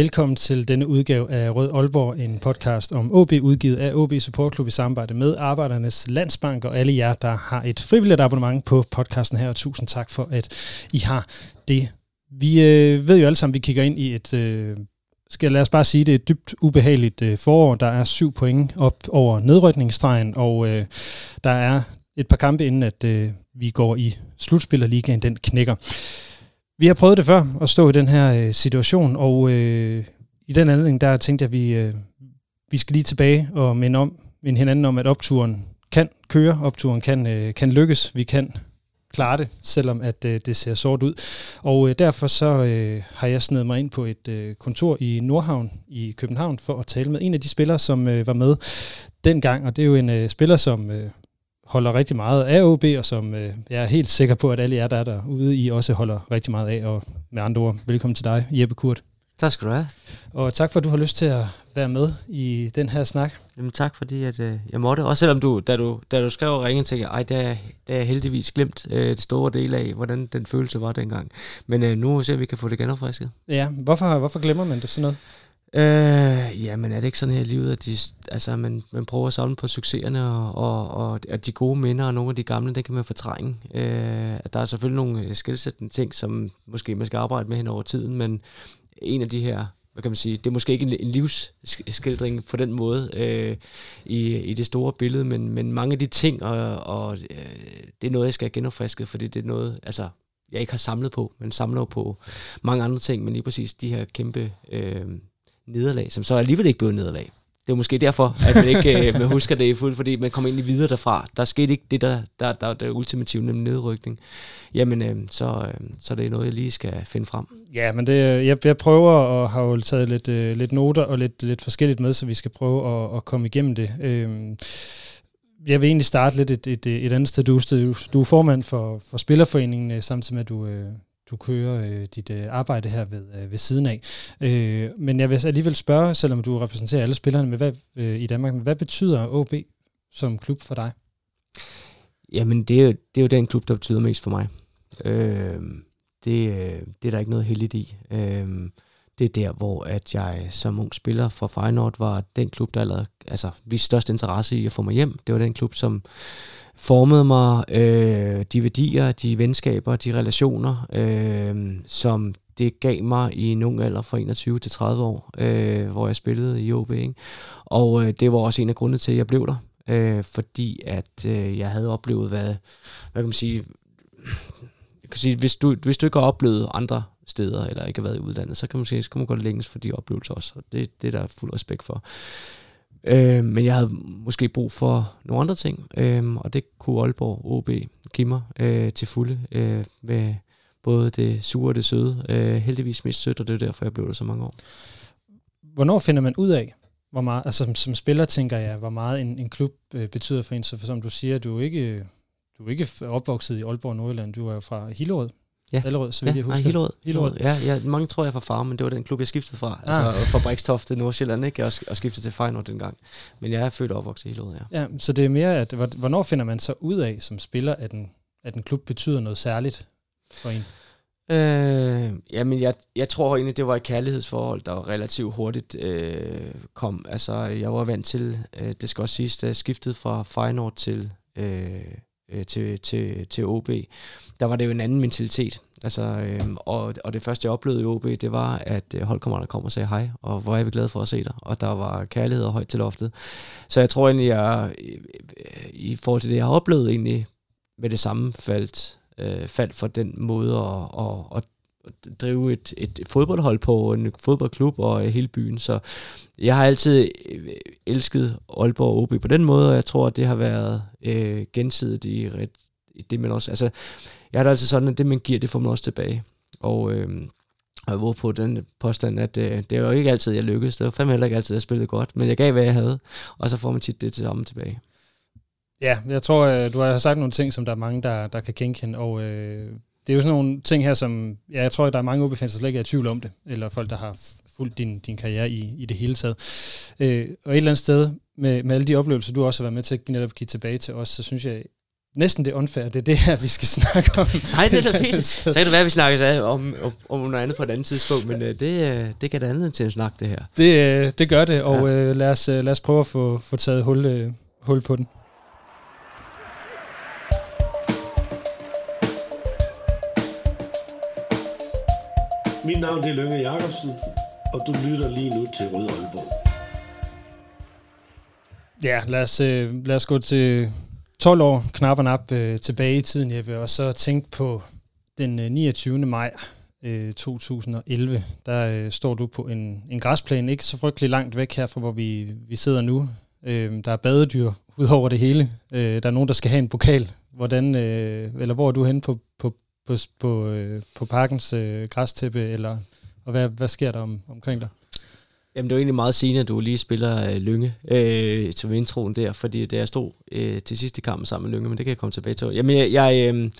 Velkommen til denne udgave af Rød Aalborg, en podcast om OB, udgivet af OB Support Club i samarbejde med Arbejdernes Landsbank og alle jer, der har et frivilligt abonnement på podcasten her. Og tusind tak for, at I har det. Vi øh, ved jo alle sammen, at vi kigger ind i et, øh, skal lad os bare sige, det er et dybt ubehageligt øh, forår. Der er syv point op over nedrykningsstregen, og øh, der er et par kampe inden, at øh, vi går i slutspillerligaen, den knækker. Vi har prøvet det før, at stå i den her øh, situation, og øh, i den anledning, der tænkte jeg, at vi, øh, vi skal lige tilbage og minde, om, minde hinanden om, at opturen kan køre, opturen kan, øh, kan lykkes, vi kan klare det, selvom at øh, det ser sort ud. Og øh, derfor så øh, har jeg snedet mig ind på et øh, kontor i Nordhavn i København for at tale med en af de spillere, som øh, var med dengang, og det er jo en øh, spiller, som øh, holder rigtig meget af OB, og som øh, jeg er helt sikker på, at alle jer, der er derude, I også holder rigtig meget af. Og med andre ord, velkommen til dig, Jeppe Kurt. Tak skal du have. Og tak for, at du har lyst til at være med i den her snak. Jamen tak, fordi at, øh, jeg måtte. Også selvom du, da du, da du skrev og ringede, tænkte jeg, ej, det er, det er heldigvis glemt øh, det store del af, hvordan den følelse var dengang. Men øh, nu ser vi, kan få det genopfrisket. Ja, hvorfor, hvorfor glemmer man det sådan noget? Øh, ja, men er det ikke sådan her i livet, at de, altså, man, man prøver at samle på succeserne og, og, og, og de gode minder og nogle af de gamle, det kan man fortrænge. Øh, der er selvfølgelig nogle øh, skilsættende ting, som måske man skal arbejde med hen over tiden, men en af de her hvad kan man sige, det er måske ikke en, en livsskildring på den måde øh, i, i det store billede, men, men mange af de ting, og, og øh, det er noget, jeg skal have genopfrisket, fordi det er noget, altså, jeg ikke har samlet på, men samler på mange andre ting, men lige præcis de her kæmpe øh, nederlag, som så alligevel ikke blev nederlag. Det er måske derfor, at man ikke øh, man husker det i fuld, fordi man kommer egentlig videre derfra. Der skete ikke det, der, der, der, der er nemlig nedrykning. Jamen, øh, så, øh, så det er noget, jeg lige skal finde frem. Ja, men det, øh, jeg, jeg prøver og har jo taget lidt, øh, lidt noter og lidt, lidt forskelligt med, så vi skal prøve at, at komme igennem det. Øh, jeg vil egentlig starte lidt et, et, et andet sted. Du, du er formand for, for Spillerforeningen, øh, samtidig med, at du, øh, du kører øh, dit øh, arbejde her ved, øh, ved siden af. Øh, men jeg vil alligevel spørge, selvom du repræsenterer alle spillerne med hvad, øh, i Danmark, hvad betyder OB som klub for dig? Jamen, det er, jo, det er jo den klub, der betyder mest for mig. Øh, det, øh, det er der ikke noget heldigt i. Øh, det er der, hvor at jeg som ung spiller for Feyenoord var den klub, der allerede, altså, viste størst interesse i at få mig hjem. Det var den klub, som formede mig, øh, de værdier, de venskaber, de relationer, øh, som det gav mig i en ung alder fra 21 til 30 år, øh, hvor jeg spillede i OB. Ikke? Og øh, det var også en af grundene til, at jeg blev der, øh, fordi at øh, jeg havde oplevet, hvad, hvad kan man sige, jeg kan sige hvis, du, hvis du ikke har oplevet andre steder, eller ikke har været i udlandet, så kan man sige, så kan man godt længes for de oplevelser også, og det, det er der fuld respekt for. Øh, men jeg havde måske brug for nogle andre ting, øh, og det kunne Aalborg OB give mig øh, til fulde øh, med både det sure og det søde. Øh, heldigvis mest sødt, og det er derfor, jeg blev der så mange år. Hvornår finder man ud af, hvor meget, altså som, som spiller tænker jeg, hvor meget en, en klub øh, betyder for en, så for som du siger, du er ikke, du er ikke opvokset i Aalborg Nordjylland, du er jo fra Hillerød. Ja. Allerød, så vidt ja, jeg husker. Nej, Hillerød. Hillerød. Ja, ja, mange tror jeg fra far, men det var den klub, jeg skiftede fra. Ah. Altså fra Brikstofte, Nordsjælland, ikke? Og, og skiftede til Feyenoord dengang. Men jeg er født og opvokset i Hillerød, ja. Ja, så det er mere, at hvornår finder man så ud af som spiller, at en, at en klub betyder noget særligt for en? Øh, jamen, jeg, jeg tror egentlig, det var et kærlighedsforhold, der relativt hurtigt øh, kom. Altså, jeg var vant til, øh, det skal også siges, da jeg skiftede fra Feyenoord til, øh, øh til, til, til OB, der var det jo en anden mentalitet. Altså, øh, og, og det første, jeg oplevede i OB, det var, at øh, holdkammerater holdkammeraterne kom og sagde hej, og hvor er vi glade for at se dig. Og der var kærlighed og højt til loftet. Så jeg tror egentlig, jeg øh, i forhold til det, jeg har oplevet egentlig, med det samme faldt, øh, faldt for den måde at, at, at drive et, et fodboldhold på, en fodboldklub og øh, hele byen. Så jeg har altid øh, elsket Aalborg og OB på den måde, og jeg tror, at det har været øh, gensidigt i, i det, man også... Altså, jeg har det altid sådan, at det, man giver, det får man også tilbage. Og, øh, Og jeg var på den påstand, at øh, det var ikke altid, jeg lykkedes. Det var fandme heller ikke altid, jeg spillede godt. Men jeg gav, hvad jeg havde. Og så får man tit det til samme tilbage. Ja, jeg tror, øh, du har sagt nogle ting, som der er mange, der, der kan genkende, og øh, det er jo sådan nogle ting her, som ja, jeg tror, at der er mange OB-fans, der slet ikke er i tvivl om det, eller folk, der har fulgt din, din karriere i, i det hele taget. Øh, og et eller andet sted, med, med alle de oplevelser, du også har været med til at netop give tilbage til os, så synes jeg næsten det er unfair, det er det her, vi skal snakke om. Nej, det er da fint. Så kan det være, at vi snakker om, om, om noget andet på et andet tidspunkt, men øh, det, øh, det kan da andet til at snakke det her. Det, øh, det gør det, og ja. øh, lad, os, lad os prøve at få, få taget hul, øh, hul på den. Mit navn er Lønge Jacobsen, og du lytter lige nu til Rød Aalborg. Ja, lad os, øh, lad os gå til 12 år knap og nap øh, tilbage i tiden, Jeppe, og så tænke på den øh, 29. maj øh, 2011. Der øh, står du på en, en græsplæne, ikke så frygtelig langt væk her fra, hvor vi, vi sidder nu. Øh, der er badedyr ud over det hele. Øh, der er nogen, der skal have en pokal. Hvordan, øh, eller hvor er du henne på, på, på, på, øh, på parkens øh, græstæppe, eller og hvad, hvad sker der om, omkring dig? Jamen det er jo egentlig meget sigende, at du lige spiller øh, Lynge øh, til introen der, fordi det jeg stod øh, til sidste kamp sammen med Lynge, men det kan jeg komme tilbage til. Jamen jeg, jeg øh,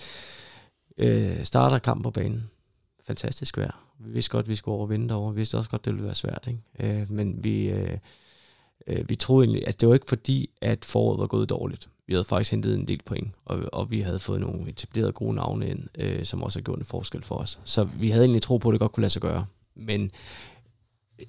øh, starter kampen på banen. Fantastisk vejr. Vi vidste godt, at vi skulle overvinde derovre. Vi vidste også godt, at det ville være svært. Ikke? Øh, men vi, øh, øh, vi troede egentlig, at det var ikke fordi, at foråret var gået dårligt. Vi havde faktisk hentet en del point, og, og vi havde fået nogle etablerede gode navne ind, øh, som også har gjort en forskel for os. Så vi havde egentlig tro på, at det godt kunne lade sig gøre. Men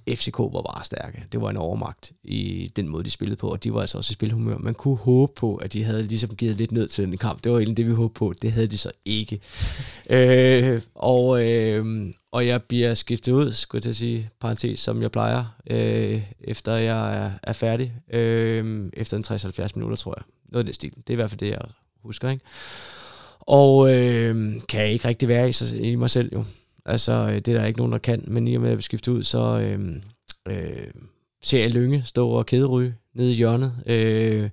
FCK var bare stærke. Det var en overmagt i den måde, de spillede på, og de var altså også i spilhumør. Man kunne håbe på, at de havde ligesom givet lidt ned til den kamp. Det var egentlig det, vi håbede på. Det havde de så ikke. øh, og, øh, og jeg bliver skiftet ud, skulle jeg til at sige, parentes, som jeg plejer, øh, efter jeg er, er færdig. Øh, efter en 60-70 minutter, tror jeg. Noget af den stil. Det er i hvert fald det, jeg husker. Ikke? Og øh, kan jeg ikke rigtig være i, sig, i mig selv jo. Altså, øh, det er der ikke nogen, der kan, men i og med at skifte ud, så øh, øh, ser jeg Lønge stå og kæderyge nede i hjørnet. Øh,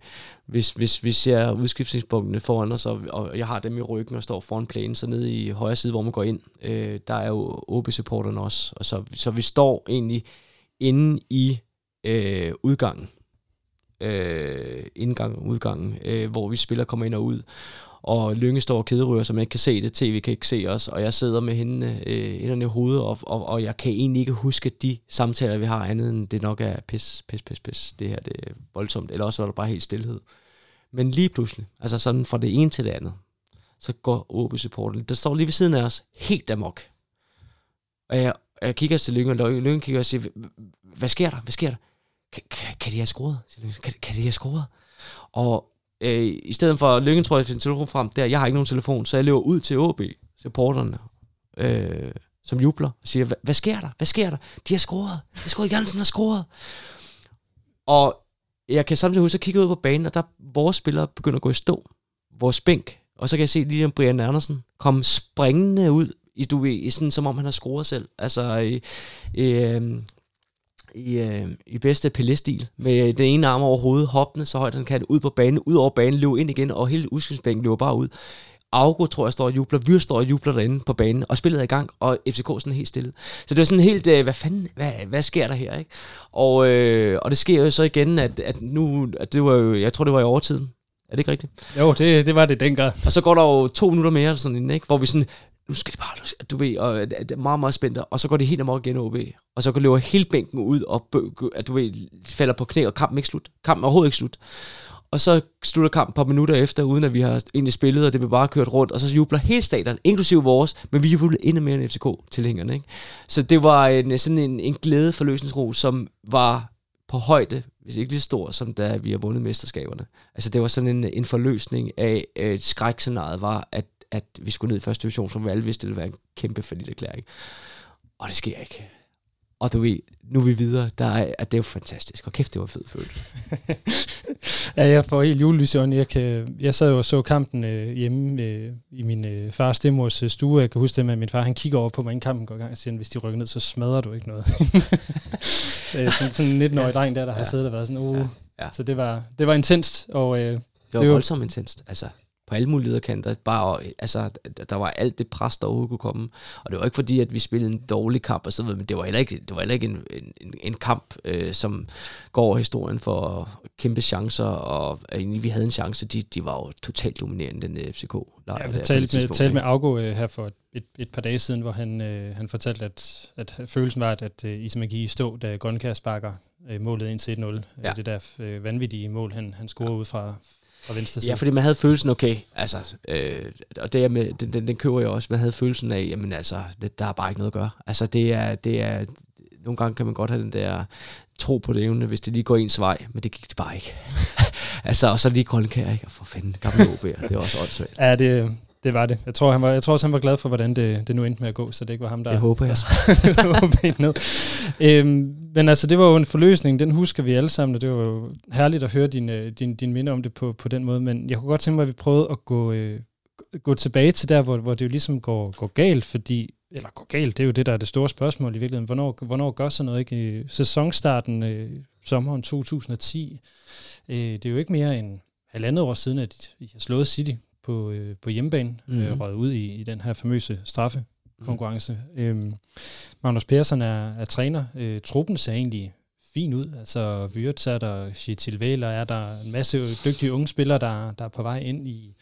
hvis, hvis vi ser udskiftningspunktene foran os, og, og jeg har dem i ryggen og står foran planen, så nede i højre side, hvor man går ind, øh, der er jo OB-supporterne også. Og så, så vi står egentlig inde i øh, udgangen. Øh, indgang og udgangen, øh, hvor vi spiller kommer ind og ud og Lynge står og kæderyger, så man ikke kan se det, tv kan ikke se os, og jeg sidder med hende øh, i hovedet, og, og, og jeg kan egentlig ikke huske de samtaler, vi har, andet end det nok er pis, pis, pis, pis, det her det er voldsomt, eller også er der bare helt stillhed. Men lige pludselig, altså sådan fra det ene til det andet, så går OB supporten, der står lige ved siden af os, helt amok. Og jeg, jeg kigger til Lynge, og Lynge kigger og siger, hvad sker der, hvad sker der? Kan, kan, kan de have scoret? Kan, kan de have scoret? Og øh, i stedet for Lykken, tror jeg, sin telefon frem, der, jeg har ikke nogen telefon, så jeg løber ud til OB, supporterne, øh, som jubler, og siger, hvad sker der? Hvad sker der? De har scoret. Jeg har scoret. Jansen har scoret. Og jeg kan samtidig huske at kigge ud på banen, og der vores spillere begynder at gå i stå. Vores bænk. Og så kan jeg se lige Brian Andersen komme springende ud, i, du ved, i sådan, som om han har scoret selv. Altså, i, øh, i, øh, i bedste Pelé-stil, med den ene arm over hovedet, hoppende så højt han kan, ud på banen, ud over banen, løbe ind igen, og hele udskyldsbænken løber bare ud. Augo, tror jeg, står og jubler, Vyr står og jubler derinde på banen, og spillet er i gang, og FCK sådan helt stille. Så det er sådan helt, øh, hvad fanden, hvad, hvad sker der her, ikke? Og, øh, og det sker jo så igen, at, at nu, at det var jo, jeg tror det var i overtiden, er det ikke rigtigt? Jo, det, det var det dengang. Og så går der jo to minutter mere, sådan, ikke? hvor vi sådan, nu skal det bare, du ved, og øh, det er meget, meget spændt, og så går det helt amok igen OB, og så løber hele bænken ud, og at du ved, falder på knæ, og kampen ikke slut. Kampen er overhovedet ikke slut. Og så slutter kampen et par minutter efter, uden at vi har egentlig spillet, og det bliver bare kørt rundt, og så jubler hele stadion, inklusive vores, men vi jublede endnu mere end FCK-tilhængerne. Ikke? Så det var en, sådan en, en glæde for løsningsro, som var på højde, hvis ikke lige stor, som da vi har vundet mesterskaberne. Altså det var sådan en, en forløsning af, at skrækscenariet var, at at vi skulle ned i første division, som vi alle vidste, det ville være en kæmpe forlit erklæring. Og det sker ikke. Og du ved, nu er vi videre, der er, at det er jo fantastisk. Og kæft, det var fed følelse. ja, jeg får helt julelys Jeg, kan, jeg sad jo og så kampen øh, hjemme øh, i min øh, fars stemmors øh, stue. Jeg kan huske det med, at min far han kigger over på mig, inden kampen går i gang, og siger, hvis de rykker ned, så smadrer du ikke noget. øh, sådan, sådan en 19-årig ja. dreng der, der ja. har siddet og været sådan, uh. Ja. Ja. Så det var, det var intenst. Og, øh, det var det voldsomt intenst. Altså, på alle mulige lederkanter. Bare, altså, der var alt det pres, der overhovedet kunne komme. Og det var ikke fordi, at vi spillede en dårlig kamp og så videre, men det var heller ikke, det var heller ikke en, en, en kamp, øh, som går over historien for kæmpe chancer, og egentlig vi havde en chance, de, de var jo totalt dominerende, den øh, FCK. Ja, jeg talte med, talte med Augo øh, her for et, et par dage siden, hvor han, øh, han fortalte, at, at følelsen var, at, at øh, I simpelthen gik i stå, da Grønkær sparker øh, målet ind til 1-0. Ja. Det der øh, vanvittige mål, han, han scorer ja. ud fra, fra venstre side. Ja, fordi man havde følelsen, okay, altså, øh, og det er med, den, den, den køber jeg også, man havde følelsen af, jamen altså, det, der er bare ikke noget at gøre. Altså, det er, det er, nogle gange kan man godt have den der tro på det evne, hvis det lige går ens vej, men det gik det bare ikke. altså, og så lige Grønkær, ikke? Og for fanden, gamle OB'er, det er også åndssvagt. Ja, det, det var det. Jeg tror, han var, jeg tror også, han var glad for, hvordan det, det nu endte med at gå, så det ikke var ham, der... Det håber jeg. ned. Øhm, men altså, det var jo en forløsning, den husker vi alle sammen, og det var jo herligt at høre din, øh, din, din minde om det på, på den måde, men jeg kunne godt tænke mig, at vi prøvede at gå, øh, gå tilbage til der, hvor, hvor det jo ligesom går, går galt, fordi eller går galt, det er jo det, der er det store spørgsmål i virkeligheden. Hvornår, hvornår gør sådan noget ikke? I sæsonstarten, øh, sommeren 2010, øh, det er jo ikke mere end halvandet år siden, at I har slået City på, øh, på hjemmebane, mm-hmm. øh, mhm. røget ud i, i den her famøse straffekonkurrence. Mm. Øhm, Magnus Persson er, er træner. Øh, truppen ser egentlig fin ud. Altså Vyrt er der, Chitil Væler er der, en masse dygtige unge spillere, der, der er på vej ind i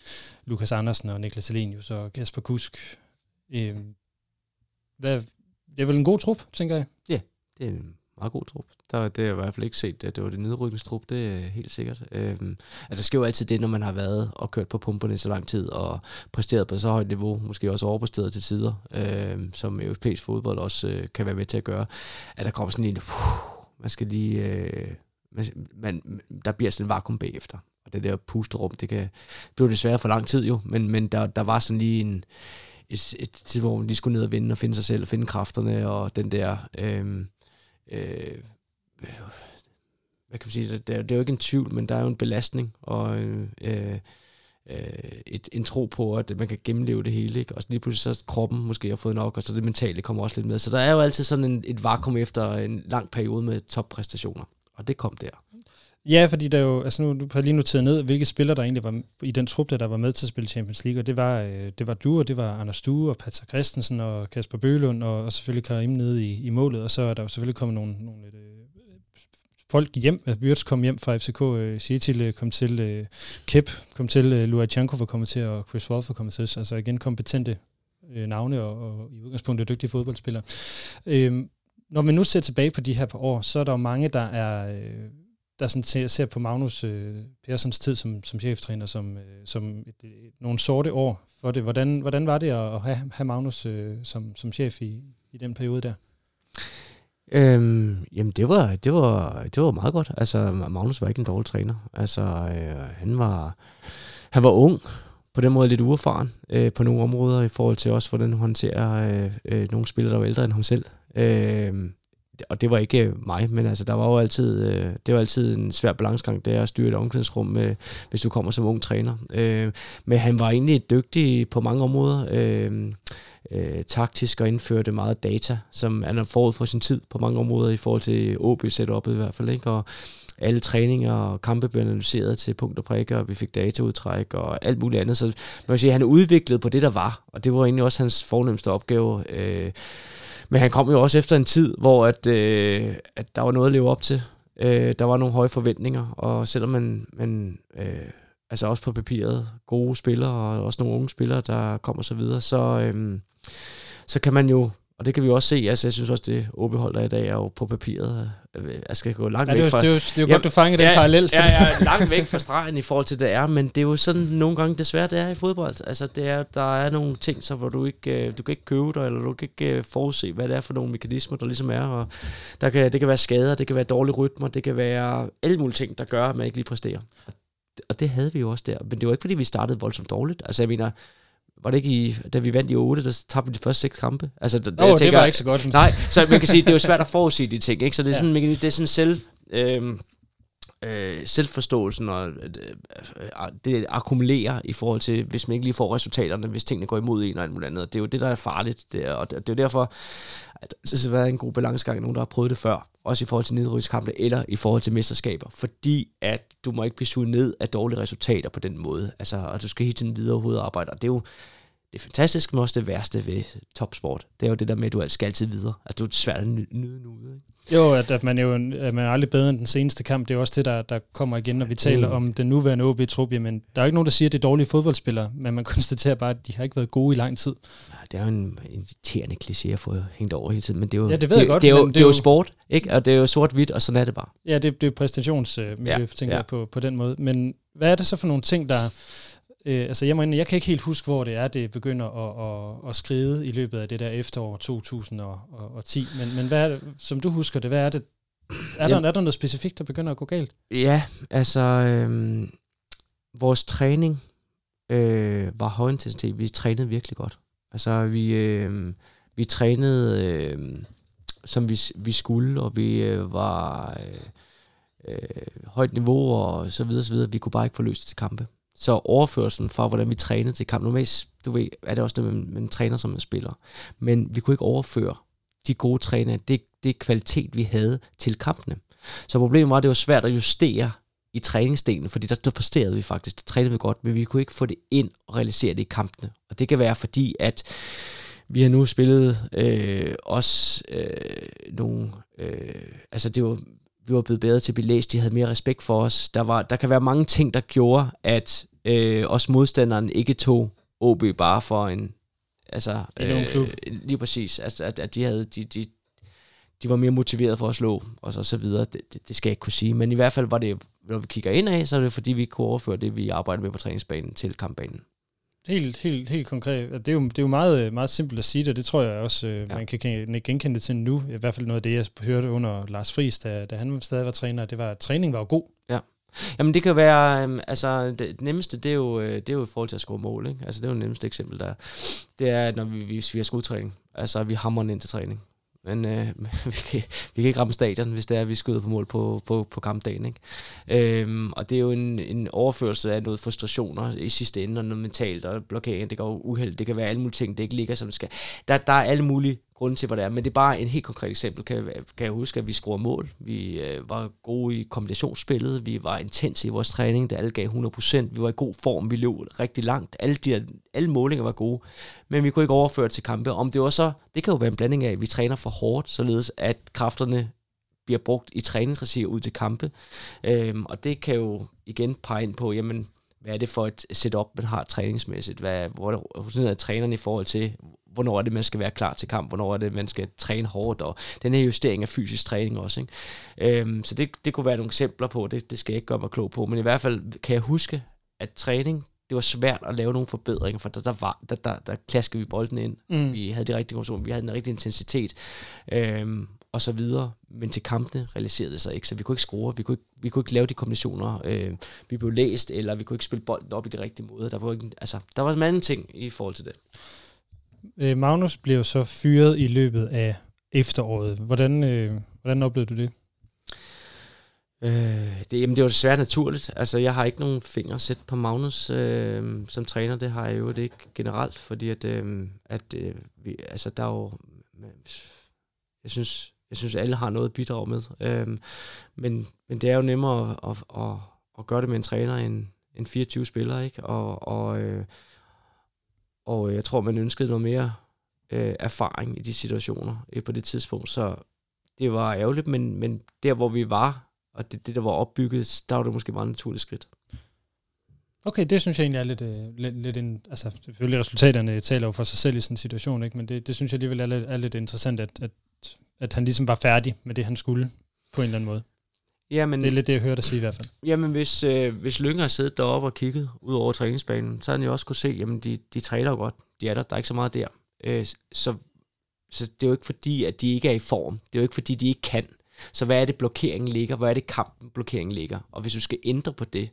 Lukas Andersen og Niklas Elenius og Kasper Kusk. Øhm, hvad, det er vel en god trup, tænker jeg? Ja, det er en meget god trup. Der, det har jeg i hvert fald ikke set, at det var det nedrykningstrup, det er helt sikkert. Øhm, altså, der sker jo altid det, når man har været og kørt på pumperne så lang tid, og præsteret på så højt niveau, måske også overpræsteret til tider, øhm, som europæisk fodbold også øh, kan være med til at gøre, at der kommer sådan en, uh, man skal lige, øh, man, man, der bliver sådan en vakuum bagefter. Og det der pusterum, det kan blive desværre for lang tid jo, men, men der, der var sådan lige en, et, et tid, hvor man lige skulle ned og vinde og finde sig selv og finde kræfterne og den der... Øh, øh, hvad kan man sige, det er, det er jo ikke en tvivl, men der er jo en belastning og øh, øh, et, en tro på, at man kan gennemleve det hele, ikke? og så lige pludselig så kroppen måske har fået nok, og så det mentale kommer også lidt med. Så der er jo altid sådan en, et vakuum efter en lang periode med toppræstationer, og det kom der. Ja, fordi der jo, altså nu, du har lige noteret ned, hvilke spillere der egentlig var i den trup, der, der var med til at spille Champions League, og det var, øh, det var du, og det var Anders Due, og Patrick Christensen, og Kasper Bølund, og, og selvfølgelig Karim nede i, i målet, og så er der jo selvfølgelig kommet nogle, nogle lidt, øh, folk hjem, altså Wirtz kom hjem fra FCK, øh, Sietil øh, kom til, øh, Kep kom til, øh, Luachanko var kommet til, og Chris Wolf var kommet til, altså igen kompetente øh, navne, og, og i udgangspunktet dygtige fodboldspillere. Øh, når man nu ser tilbage på de her par år, så er der jo mange, der er... Øh, der sådan ser, ser på Magnus øh, Perssons tid som, som cheftræner som, øh, som et, et, nogle sorte år for det. Hvordan, hvordan var det at have, have Magnus øh, som, som chef i, i den periode der? Øhm, jamen det var, det, var, det var meget godt. Altså Magnus var ikke en dårlig træner. Altså øh, han, var, han var ung, på den måde lidt uerfaren øh, på nogle områder i forhold til også, hvordan han håndterer øh, øh, nogle spillere, der var ældre end ham selv. Øh, og det var ikke øh, mig, men altså, der var jo altid, øh, det var altid en svær balancegang, det er at styre et omklædningsrum, med, hvis du kommer som ung træner. Øh, men han var egentlig dygtig på mange områder, øh, øh, taktisk og indførte meget data, som han har forud for sin tid på mange områder i forhold til OB setup i hvert fald, ikke? og alle træninger og kampe blev analyseret til punkt og prikker, og vi fik dataudtræk og alt muligt andet. Så man kan sige, at han udviklede på det, der var, og det var egentlig også hans fornemmeste opgave. Øh, men han kom jo også efter en tid, hvor at, øh, at der var noget at leve op til. Øh, der var nogle høje forventninger, og selvom man, man øh, altså også på papiret, gode spillere, og også nogle unge spillere, der kommer så videre, så, øh, så kan man jo og det kan vi også se, altså jeg synes også, det OB-hold, der i dag er jo på papiret. Øh, jeg skal gå langt ja, væk fra... Det er jo, det er jo ja, godt, du fanger ja, den parallel. Ja, ja, langt væk fra stregen i forhold til det er, men det er jo sådan nogle gange desværre, det er i fodbold. Altså det er, der er nogle ting, så hvor du ikke, øh, du kan ikke købe dig, eller du kan ikke øh, forudse, hvad det er for nogle mekanismer, der ligesom er. Og der kan, det kan være skader, det kan være dårlige rytmer, det kan være alle mulige ting, der gør, at man ikke lige præsterer. Og det havde vi jo også der, men det var ikke, fordi vi startede voldsomt dårligt. Altså jeg mener, var det ikke i, da vi vandt i 8, der tabte vi de første seks kampe? Altså, da, oh, jeg tænker, det var ikke så godt. Nej, så man kan sige, det er jo svært at forudsige de ting, ikke? Så det er ja. sådan, man kan, det er sådan selv, øh, øh, selvforståelsen og øh, øh, det akkumulerer i forhold til, hvis man ikke lige får resultaterne, hvis tingene går imod en og alt muligt Det er jo det, der er farligt. Det er, og det, det er jo derfor, at det skal være en god balancegang, nogen, der har prøvet det før også i forhold til nedrykningskampe, eller i forhold til mesterskaber, fordi at du må ikke blive suget ned af dårlige resultater på den måde, altså, og du skal hele tiden videre hovedarbejde, og det er jo det fantastiske, men også det værste ved topsport. Det er jo det der med, at du skal altid videre. At du er svært at nyde nu. Ikke? Jo, at, at, man er jo at man er aldrig bedre end den seneste kamp. Det er også det, der, der kommer igen, når vi taler mm. om den nuværende OB-trup. Men der er jo ikke nogen, der siger, at det er dårlige fodboldspillere, men man konstaterer bare, at de har ikke været gode i lang tid. Ja, det er jo en irriterende kliché at få hængt over hele tiden, men det er jo, ja, det ved jeg det, godt, det, er jo, det, det er jo sport, ikke? og det er jo sort-hvidt, og sådan er det bare. Ja, det, det er præstationsmiljø, ja, tænker ja. jeg på, på den måde. Men hvad er det så for nogle ting, der Øh, altså jeg, må, jeg kan ikke helt huske, hvor det er, det begynder at, at, at skride i løbet af det der efterår 2010. Men, men hvad er det, som du husker det, hvad er det? Er der, er der noget specifikt, der begynder at gå galt? Ja, altså øh, vores træning øh, var højintensitet. Vi trænede virkelig godt. Altså vi, øh, vi trænede øh, som vi, vi skulle, og vi øh, var øh, øh, højt niveau og så videre, så videre. Vi kunne bare ikke få løst til kampe. Så overførelsen fra, hvordan vi trænede til kamp, normalt du ved, er det også det, man, man træner som en spiller. Men vi kunne ikke overføre de gode træninger, det, det kvalitet, vi havde til kampene. Så problemet var, at det var svært at justere i træningsdelen, fordi der, der præsterede vi faktisk, der trænede vi godt, men vi kunne ikke få det ind og realisere det i kampene. Og det kan være fordi, at vi har nu spillet øh, også øh, nogle, øh, altså det var vi var blevet bedre til at blive læst, de havde mere respekt for os. Der, var, der kan være mange ting, der gjorde, at øh, os modstanderen ikke tog OB bare for en... Altså, øh, klub. lige præcis. Altså, at, at de, havde, de, de, de var mere motiveret for at slå, og så, så videre. Det, det, det skal jeg ikke kunne sige. Men i hvert fald var det, når vi kigger ind af, så er det fordi, vi kunne overføre det, vi arbejder med på træningsbanen til kampbanen. Helt, helt, helt konkret. Det er jo, det er jo meget, meget simpelt at sige det, det tror jeg også, øh, ja. man kan genkende det til nu. I hvert fald noget af det, jeg hørte under Lars Friis, da, da han stadig var træner, det var, at træning var jo god. Ja. Jamen det kan være, øhm, altså det nemmeste, det er, jo, øh, det er jo i forhold til at score mål, ikke? Altså det er jo det nemmeste eksempel der. Det er, når vi, hvis vi har skudtræning, altså vi hammer ind til træning men øh, vi, kan, vi kan ikke ramme stadion, hvis det er, at vi skyder på mål på, på, på kampdagen. Ikke? Øhm, og det er jo en, en overførsel af noget frustrationer i sidste ende, og noget mentalt, og blokering, det går uheld, det kan være alle mulige ting, det ikke ligger, som det skal. Der, der er alle mulige grunde til, hvad det er. Men det er bare en helt konkret eksempel. Kan, kan jeg huske, at vi scorede mål. Vi øh, var gode i kombinationsspillet. Vi var intense i vores træning. Det alle gav 100%. Vi var i god form. Vi løb rigtig langt. Alle, de, alle målinger var gode. Men vi kunne ikke overføre til kampe. Om det var så, det kan jo være en blanding af, at vi træner for hårdt, således at kræfterne bliver brugt i træningsregi ud til kampe. Øhm, og det kan jo igen pege ind på, jamen, hvad er det for et setup, man har træningsmæssigt? Hvad, hvor, hvor er træneren i forhold til, hvornår er det, man skal være klar til kamp, hvornår er det, man skal træne hårdt, og den her justering af fysisk træning også. Ikke? Øhm, så det, det kunne være nogle eksempler på, det, det skal jeg ikke gøre mig klog på, men i hvert fald kan jeg huske, at træning, det var svært at lave nogle forbedringer, for der, der, var, der, der, der klaskede vi bolden ind. Mm. Vi havde de rigtige konditioner, vi havde en rigtig intensitet, øhm, og så videre. Men til kampene realiserede det sig ikke, så vi kunne ikke skrue, vi kunne ikke, vi kunne ikke lave de kombinationer. Øh, vi blev læst, eller vi kunne ikke spille bolden op i de rigtige måde. Der var, ikke, altså, der var mange ting i forhold til det. Øh, Magnus blev så fyret i løbet af efteråret. Hvordan, øh, hvordan oplevede du det? Øh, det, jamen, det var desværre naturligt. Altså, jeg har ikke nogen fingre sæt på Magnus øh, som træner. Det har jeg jo det ikke generelt, fordi at, øh, at øh, vi, altså, der er jo, jeg synes, jeg synes, alle har noget at bidrage med. Øh, men, men det er jo nemmere at, at, at, at gøre det med en træner end, end 24 spillere, ikke? Og, og øh, og øh, jeg tror, man ønskede noget mere øh, erfaring i de situationer øh, på det tidspunkt. Så det var ærgerligt, men, men der, hvor vi var, og det, det, der var opbygget, der var det måske meget naturligt skridt. Okay, det synes jeg egentlig er lidt, øh, lidt, lidt en, altså selvfølgelig resultaterne taler jo for sig selv i sådan en situation, ikke? men det, det synes jeg alligevel er lidt, er lidt interessant, at, at, at han ligesom var færdig med det, han skulle på en eller anden måde. Jamen, det er lidt det, jeg hørte dig sige i hvert fald. Jamen, hvis, øh, hvis Lynger har siddet deroppe og kigget ud over træningsbanen, så har han jo også kunne se, jamen, de, de træner jo godt. De er der, der er ikke så meget der. Øh, så, så det er jo ikke fordi, at de ikke er i form. Det er jo ikke fordi, de ikke kan. Så hvad er det, blokeringen ligger? Hvad er det, kampen blokeringen ligger? Og hvis du skal ændre på det,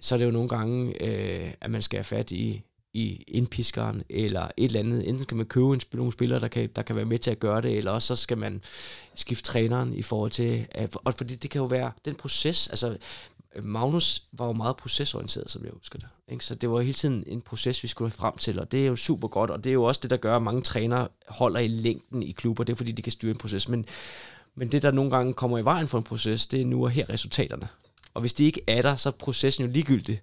så er det jo nogle gange, øh, at man skal have fat i, i indpiskeren, eller et eller andet. Enten skal man købe en, nogle spillere, der kan, der kan være med til at gøre det, eller også så skal man skifte træneren i forhold til, at, og fordi det kan jo være den proces, altså Magnus var jo meget procesorienteret, som jeg husker det. Ikke? Så det var hele tiden en proces, vi skulle frem til, og det er jo super godt, og det er jo også det, der gør, at mange trænere holder i længden i klubber, det er fordi, de kan styre en proces, men Men det, der nogle gange kommer i vejen for en proces, det er nu og her resultaterne. Og hvis de ikke er der, så er processen jo ligegyldig.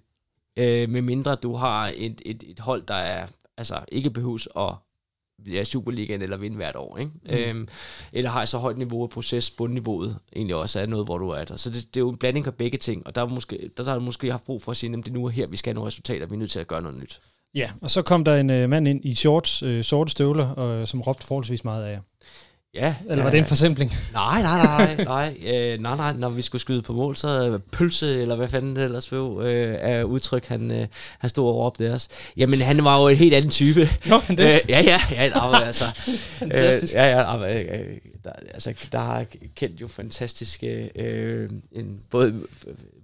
Øh, med mindre du har et, et, et hold, der er altså ikke behøves at ja, Superligaen eller vinde hvert år. Ikke? Mm. Øhm, eller har så højt niveau af proces, bundniveauet egentlig også er noget, hvor du er der. Så det, det er jo en blanding af begge ting, og der, er måske, der, der har måske haft brug for at sige, at det nu er her, vi skal have nogle resultater, vi er nødt til at gøre noget nyt. Ja, og så kom der en uh, mand ind i shorts, uh, sorte støvler, og, som råbte forholdsvis meget af jer. Ja. Eller var det en forsimpling? Nej, nej, nej, nej, øh, nej, nej. Når vi skulle skyde på mål, så pølse, eller hvad fanden det ellers var, øh, af udtryk, han, øh, han stod og råbte os. Jamen, han var jo en helt anden type. Nå, det? Øh, ja, ja, ja, nej, altså. Fantastisk. Øh, ja, ja, øh, der, altså, der har kendt jo fantastiske, øh, en, både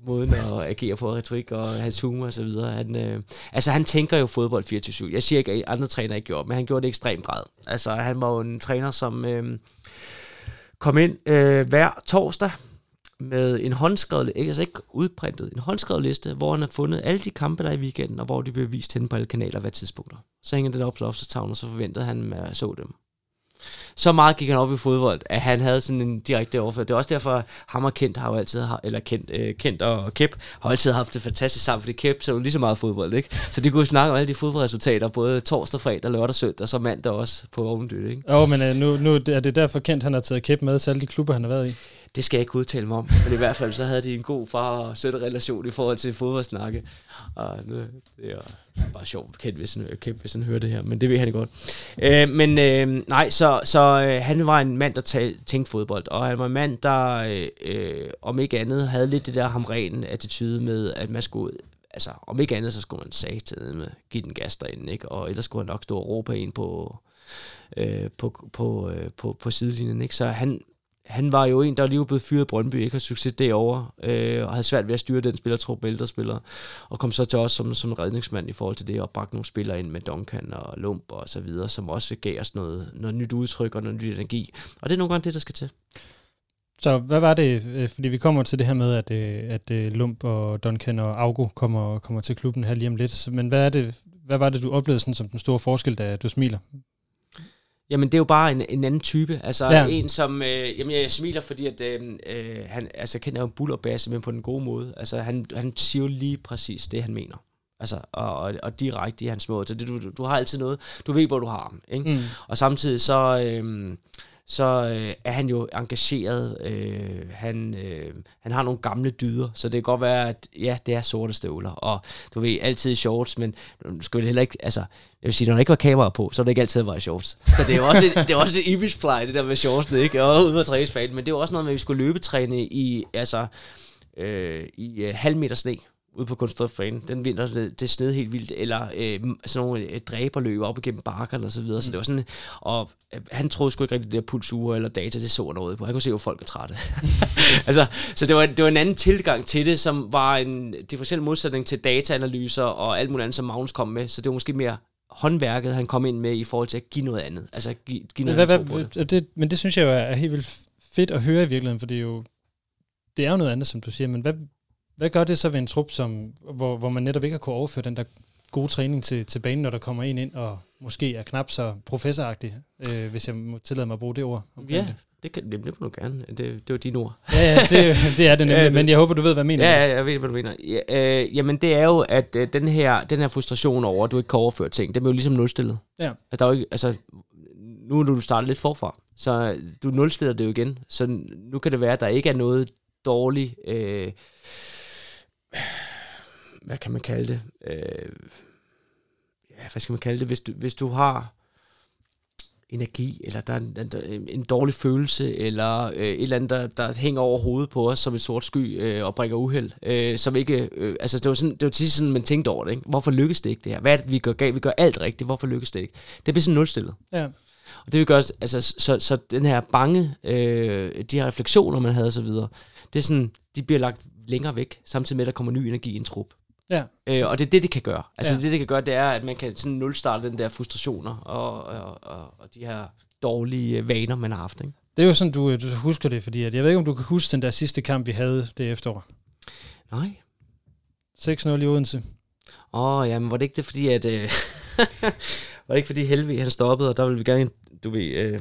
måden at agere på retorik og hans humor og så videre. Han, øh, altså han tænker jo fodbold 24-7. Jeg siger ikke, at andre træner ikke gjorde, men han gjorde det i ekstrem grad. Altså han var jo en træner, som øh, kom ind øh, hver torsdag med en håndskrevet, altså ikke udprintet, en håndskrevet liste, hvor han har fundet alle de kampe, der er i weekenden, og hvor de bliver vist hen på alle kanaler hver tidspunkter. Så hænger det op på loftetavlen, og så forventede han, at så dem så meget gik han op i fodbold, at han havde sådan en direkte overført. Det er også derfor, ham og Kent har jo altid, eller Kent, øh, Kent og Kep har altid haft det fantastisk sammen, fordi Kep så jo lige så meget fodbold, ikke? Så de kunne snakke om alle de fodboldresultater, både torsdag, fredag, lørdag, søndag, og så mandag også på Ovendyt, ikke? Jo, men øh, nu, nu er det derfor Kent, han har taget Kep med til alle de klubber, han har været i. Det skal jeg ikke udtale mig om, men i hvert fald så havde de en god far- og relation i forhold til fodboldsnakke. Og nu, det er bare sjovt kendt, hvis han, kendt, hvis han hører det her, men det ved han godt. Øh, men øh, nej, så, så øh, han var en mand, der tal, tænkte fodbold, og han var en mand, der øh, om ikke andet havde lidt det der hamren attitude med, at man skulle altså om ikke andet, så skulle man sige til med, give den gas derinde, ikke? og ellers skulle han nok stå og råbe ind på, øh, på, på, øh, på, på sidelinjen. Ikke? Så han, han var jo en, der lige var blevet fyret i Brøndby, ikke har succes derovre, øh, og havde svært ved at styre den spillertrup med ældre spillere, og kom så til os som, som redningsmand i forhold til det, og bragte nogle spillere ind med Duncan og Lump og så videre, som også gav os noget, noget nyt udtryk og noget ny energi. Og det er nogle gange det, der skal til. Så hvad var det, øh, fordi vi kommer til det her med, at, øh, at øh, Lump og Duncan og Augo kommer, kommer til klubben her lige om lidt, men hvad, er det, hvad var det, du oplevede sådan, som den store forskel, da du smiler? Jamen, det er jo bare en, en anden type. Altså, ja. en som... Øh, jamen, jeg smiler, fordi at, øh, øh han altså, kender jo en bullerbasse, men på den gode måde. Altså, han, han siger jo lige præcis det, han mener. Altså, og, og, og direkte i hans måde. Så det, du, du har altid noget. Du ved, hvor du har ham. Ikke? Mm. Og samtidig så... Øh, så øh, er han jo engageret. Øh, han, øh, han har nogle gamle dyder, så det kan godt være, at ja, det er sorte støvler. Og du ved, altid i shorts, men du skal vi heller ikke, altså, jeg vil sige, når der ikke var kamera på, så er det ikke altid var i shorts. Så det er jo også, det er også et image play, det der med shorts, ikke? Og ude at træningsbanen, men det er jo også noget med, at vi skulle løbetræne i, altså, øh, i øh, halv meter sne ude på kunststofbanen. Den vinter, det, det sned helt vildt, eller øh, sådan nogle øh, dræberløb op igennem bakkerne og så videre. Mm. Så det var sådan, og øh, han troede sgu ikke rigtig, det der pulsure eller data, det så noget på. Han kunne se, hvor folk er trætte. altså, så det var, det var en anden tilgang til det, som var en differentiel modsætning til dataanalyser og alt muligt andet, som Magnus kom med. Så det var måske mere håndværket, han kom ind med i forhold til at give noget andet. Altså give, give noget hvad, andet hvad, det, Men det synes jeg jo er helt vildt fedt at høre i virkeligheden, for det er jo, det er jo noget andet, som du siger, men hvad, hvad gør det så ved en trup, som, hvor, hvor man netop ikke har kunnet overføre den der gode træning til, til banen, når der kommer en ind og måske er knap så professoragtig, øh, hvis jeg må tillade mig at bruge det ord. Ja, det. Det, kan, det, det må du gerne. Det, det var dine ord. Ja, ja det, det er det nemlig, men jeg håber, du ved, hvad jeg mener. Ja, ja jeg ved, hvad du mener. Ja, øh, jamen, det er jo, at øh, den, her, den her frustration over, at du ikke kan overføre ting, det er jo ligesom nulstillet. Ja. At der er jo ikke, altså, nu er du startet lidt forfra, så du nulstiller det jo igen. Så nu kan det være, at der ikke er noget dårligt... Øh, hvad kan man kalde det? Øh, ja, hvad skal man kalde det? Hvis du, hvis du har energi, eller der er en, en dårlig følelse, eller øh, et eller andet, der, der hænger over hovedet på os som et sort sky øh, og bringer uheld. Øh, som ikke, øh, altså det var, sådan, det var tit sådan, man tænkte over det. Ikke? Hvorfor lykkes det ikke det her? Hvad er det, vi gør galt? Vi gør alt rigtigt. Hvorfor lykkes det ikke? Det bliver sådan nulstillet. Ja. Og det vil gøre, altså, så, så den her bange, øh, de her refleksioner, man havde osv., det er sådan, de bliver lagt længere væk, samtidig med, at der kommer ny energi i en trup. Ja. Øh, og det er det, det kan gøre. Altså ja. det, det kan gøre, det er, at man kan sådan nulstarte den der frustrationer og, og, og, og de her dårlige vaner, man har haft. Ikke? Det er jo sådan, du, du husker det, fordi at, jeg ved ikke, om du kan huske den der sidste kamp, vi havde det efterår. Nej. 6-0 i Odense. Åh, oh, jamen var det ikke det, fordi at... Øh, var det ikke fordi Helve han stoppede, og der ville vi gerne, du ved... Øh,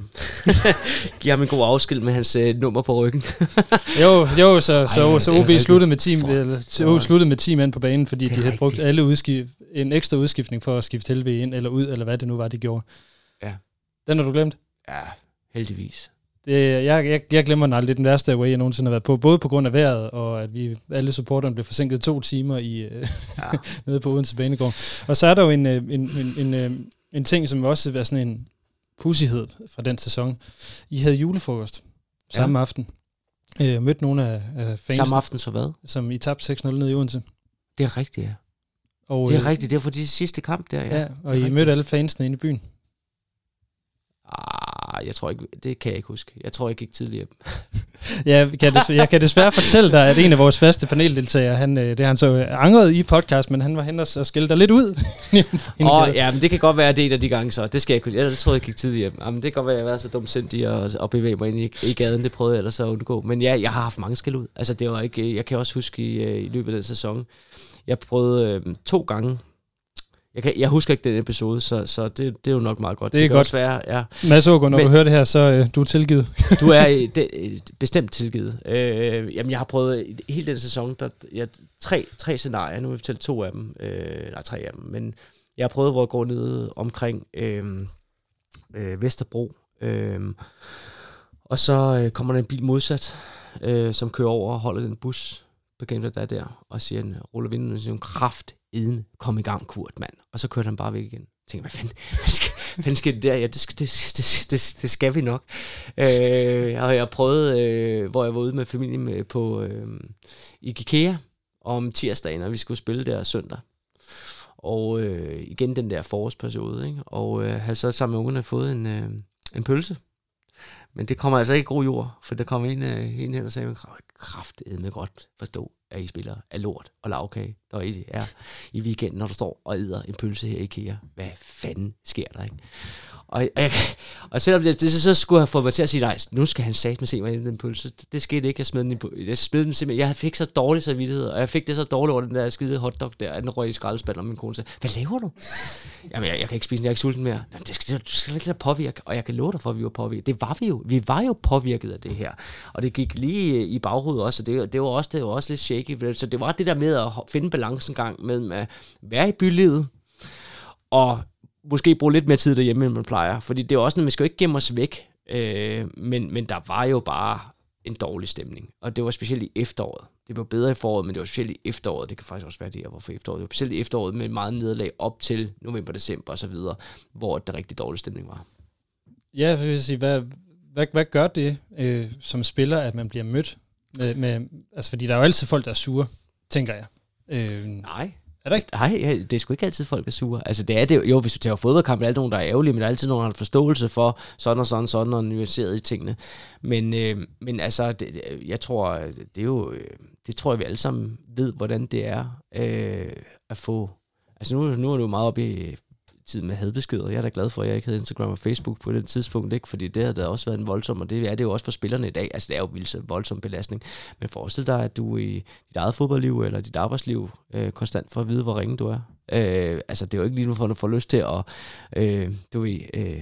give ham en god afskil med hans øh, nummer på ryggen. jo, jo, så, Ej, så, så OB sluttede med, team, eller, så OB sluttede med 10 mand på banen, fordi de havde brugt alle udskift, en ekstra udskiftning for at skifte helvede ind eller ud, eller hvad det nu var, de gjorde. Ja. Den har du glemt? Ja, heldigvis. Det, jeg, jeg, jeg glemmer den aldrig. Den værste away, jeg nogensinde har været på. Både på grund af vejret, og at vi alle supporterne blev forsinket to timer i, øh, ja. nede på Odense Banegård. Og så er der jo en, øh, en, en, en, en, ting, som også er sådan en pussighed fra den sæson. I havde julefrokost samme ja. aften. Øh, mødte nogle af, af fans. Samme aften så hvad? Som I tabte 6-0 nede i Odense. Det er rigtigt, ja. Og, det er rigtigt, det er for de sidste kamp der, ja. ja og I rigtigt. mødte alle fansene inde i byen. Ah, jeg tror ikke, det kan jeg ikke huske. Jeg tror, jeg gik tidligere. ja, kan desværre, jeg kan desværre fortælle dig, at en af vores faste paneldeltagere, han, det har han så angret i podcast, men han var hen og skældte dig lidt ud. Åh, oh, ja, men det kan godt være, at det er en af de gange så. Det skal jeg kunne. Jeg tror, jeg gik tidligere. Jamen, det kan godt være, at jeg været så dumsindig at, at bevæge mig ind i, i gaden. Det prøvede jeg ellers at undgå. Men ja, jeg har haft mange skæld ud. Altså, det var ikke, jeg kan også huske i, i løbet af den sæson, jeg prøvede øh, to gange jeg, kan, jeg husker ikke den episode, så, så det, det er jo nok meget godt. Det er det godt. Være, ja. Mads Ågaard, når Men, du hører det her, så øh, du er tilgivet. du er det, bestemt tilgivet. Øh, jamen, jeg har prøvet hele den sæson, der, jeg, tre, tre scenarier, nu vil jeg fortælle to af dem, øh, nej, tre af dem, men jeg har prøvet, hvor jeg går ned omkring øh, øh, Vesterbro, øh, og så øh, kommer der en bil modsat, øh, som kører over og holder den bus, bekendt der er der, og siger, ruller vinduet og siger, kraft eden, kom i gang, Kurt, mand. Og så kørte han bare væk igen. Jeg tænkte, hvad fanden, hvad skal, hvad skal det der? Ja, det, skal, det, det, det, det skal vi nok. Øh, og jeg prøvede, øh, hvor jeg var ude med familien med, på, øh, i IKEA om tirsdagen, og vi skulle spille der søndag. Og øh, igen den der forårsperiode, ikke? Og øh, havde så sammen med ungerne fået en, øh, en pølse. Men det kommer altså ikke god jord, for der kom en, øh, en hen og sagde, man kraftedeme godt forstå, at I spiller af lort og lavkage, der I er i weekenden, når du står og æder en pølse her i IKEA. Hvad fanden sker der, ikke? Og, og, jeg, og selvom det, det, så skulle have få mig til at sige, nej, nu skal han satme se mig i den pølse. Det, det skete ikke, jeg smed den, i, jeg smed den simpelthen. Jeg fik så dårlig samvittighed, og jeg fik det så dårligt over den der skide hotdog der, den røg i skraldespanden, og min kone sagde, hvad laver du? Jamen, jeg, jeg kan ikke spise den, jeg er ikke sulten mere. Jamen, det skal, du skal ikke lade påvirke, og jeg kan love dig for, at vi var påvirket. Det var vi jo. Vi var jo påvirket af det her. Og det gik lige øh, i baghovedet også, og det, det, var også, det var også lidt shaky. Så det var det der med at finde balancen gang med at være i bylivet, og måske bruge lidt mere tid derhjemme, end man plejer. Fordi det er også noget, vi skal jo ikke gemme os væk. Øh, men, men der var jo bare en dårlig stemning. Og det var specielt i efteråret. Det var bedre i foråret, men det var specielt i efteråret. Det kan faktisk også være det, var for efteråret. Det var specielt i efteråret med meget nederlag op til november, december og så videre, hvor der rigtig dårlig stemning var. Ja, så vil jeg sige, hvad, hvad, hvad gør det øh, som spiller, at man bliver mødt med, med, altså fordi der er jo altid folk, der er sure, tænker jeg. Øh, Nej, er det ikke? Nej, det er sgu ikke altid folk er sure. Altså det er det jo, hvis du tager fodboldkamp, er der nogen, der er ærgerlige, men der er altid nogen, der har forståelse for sådan og sådan, sådan og nuanceret i tingene. Men, øh, men altså, det, jeg tror, det er jo, øh, det tror jeg, vi alle sammen ved, hvordan det er øh, at få, altså nu, nu er du meget oppe i tid med hadbeskeder. Jeg er da glad for, at jeg ikke havde Instagram og Facebook på det tidspunkt, ikke? fordi det havde da også været en voldsom, og det er det jo også for spillerne i dag. Altså det er jo vildt voldsom belastning. Men forestil dig, at du i dit eget fodboldliv eller dit arbejdsliv øh, konstant for at vide, hvor ringe du er. Øh, altså det er jo ikke lige nu, for at du får lyst til at, øh, du ved, øh,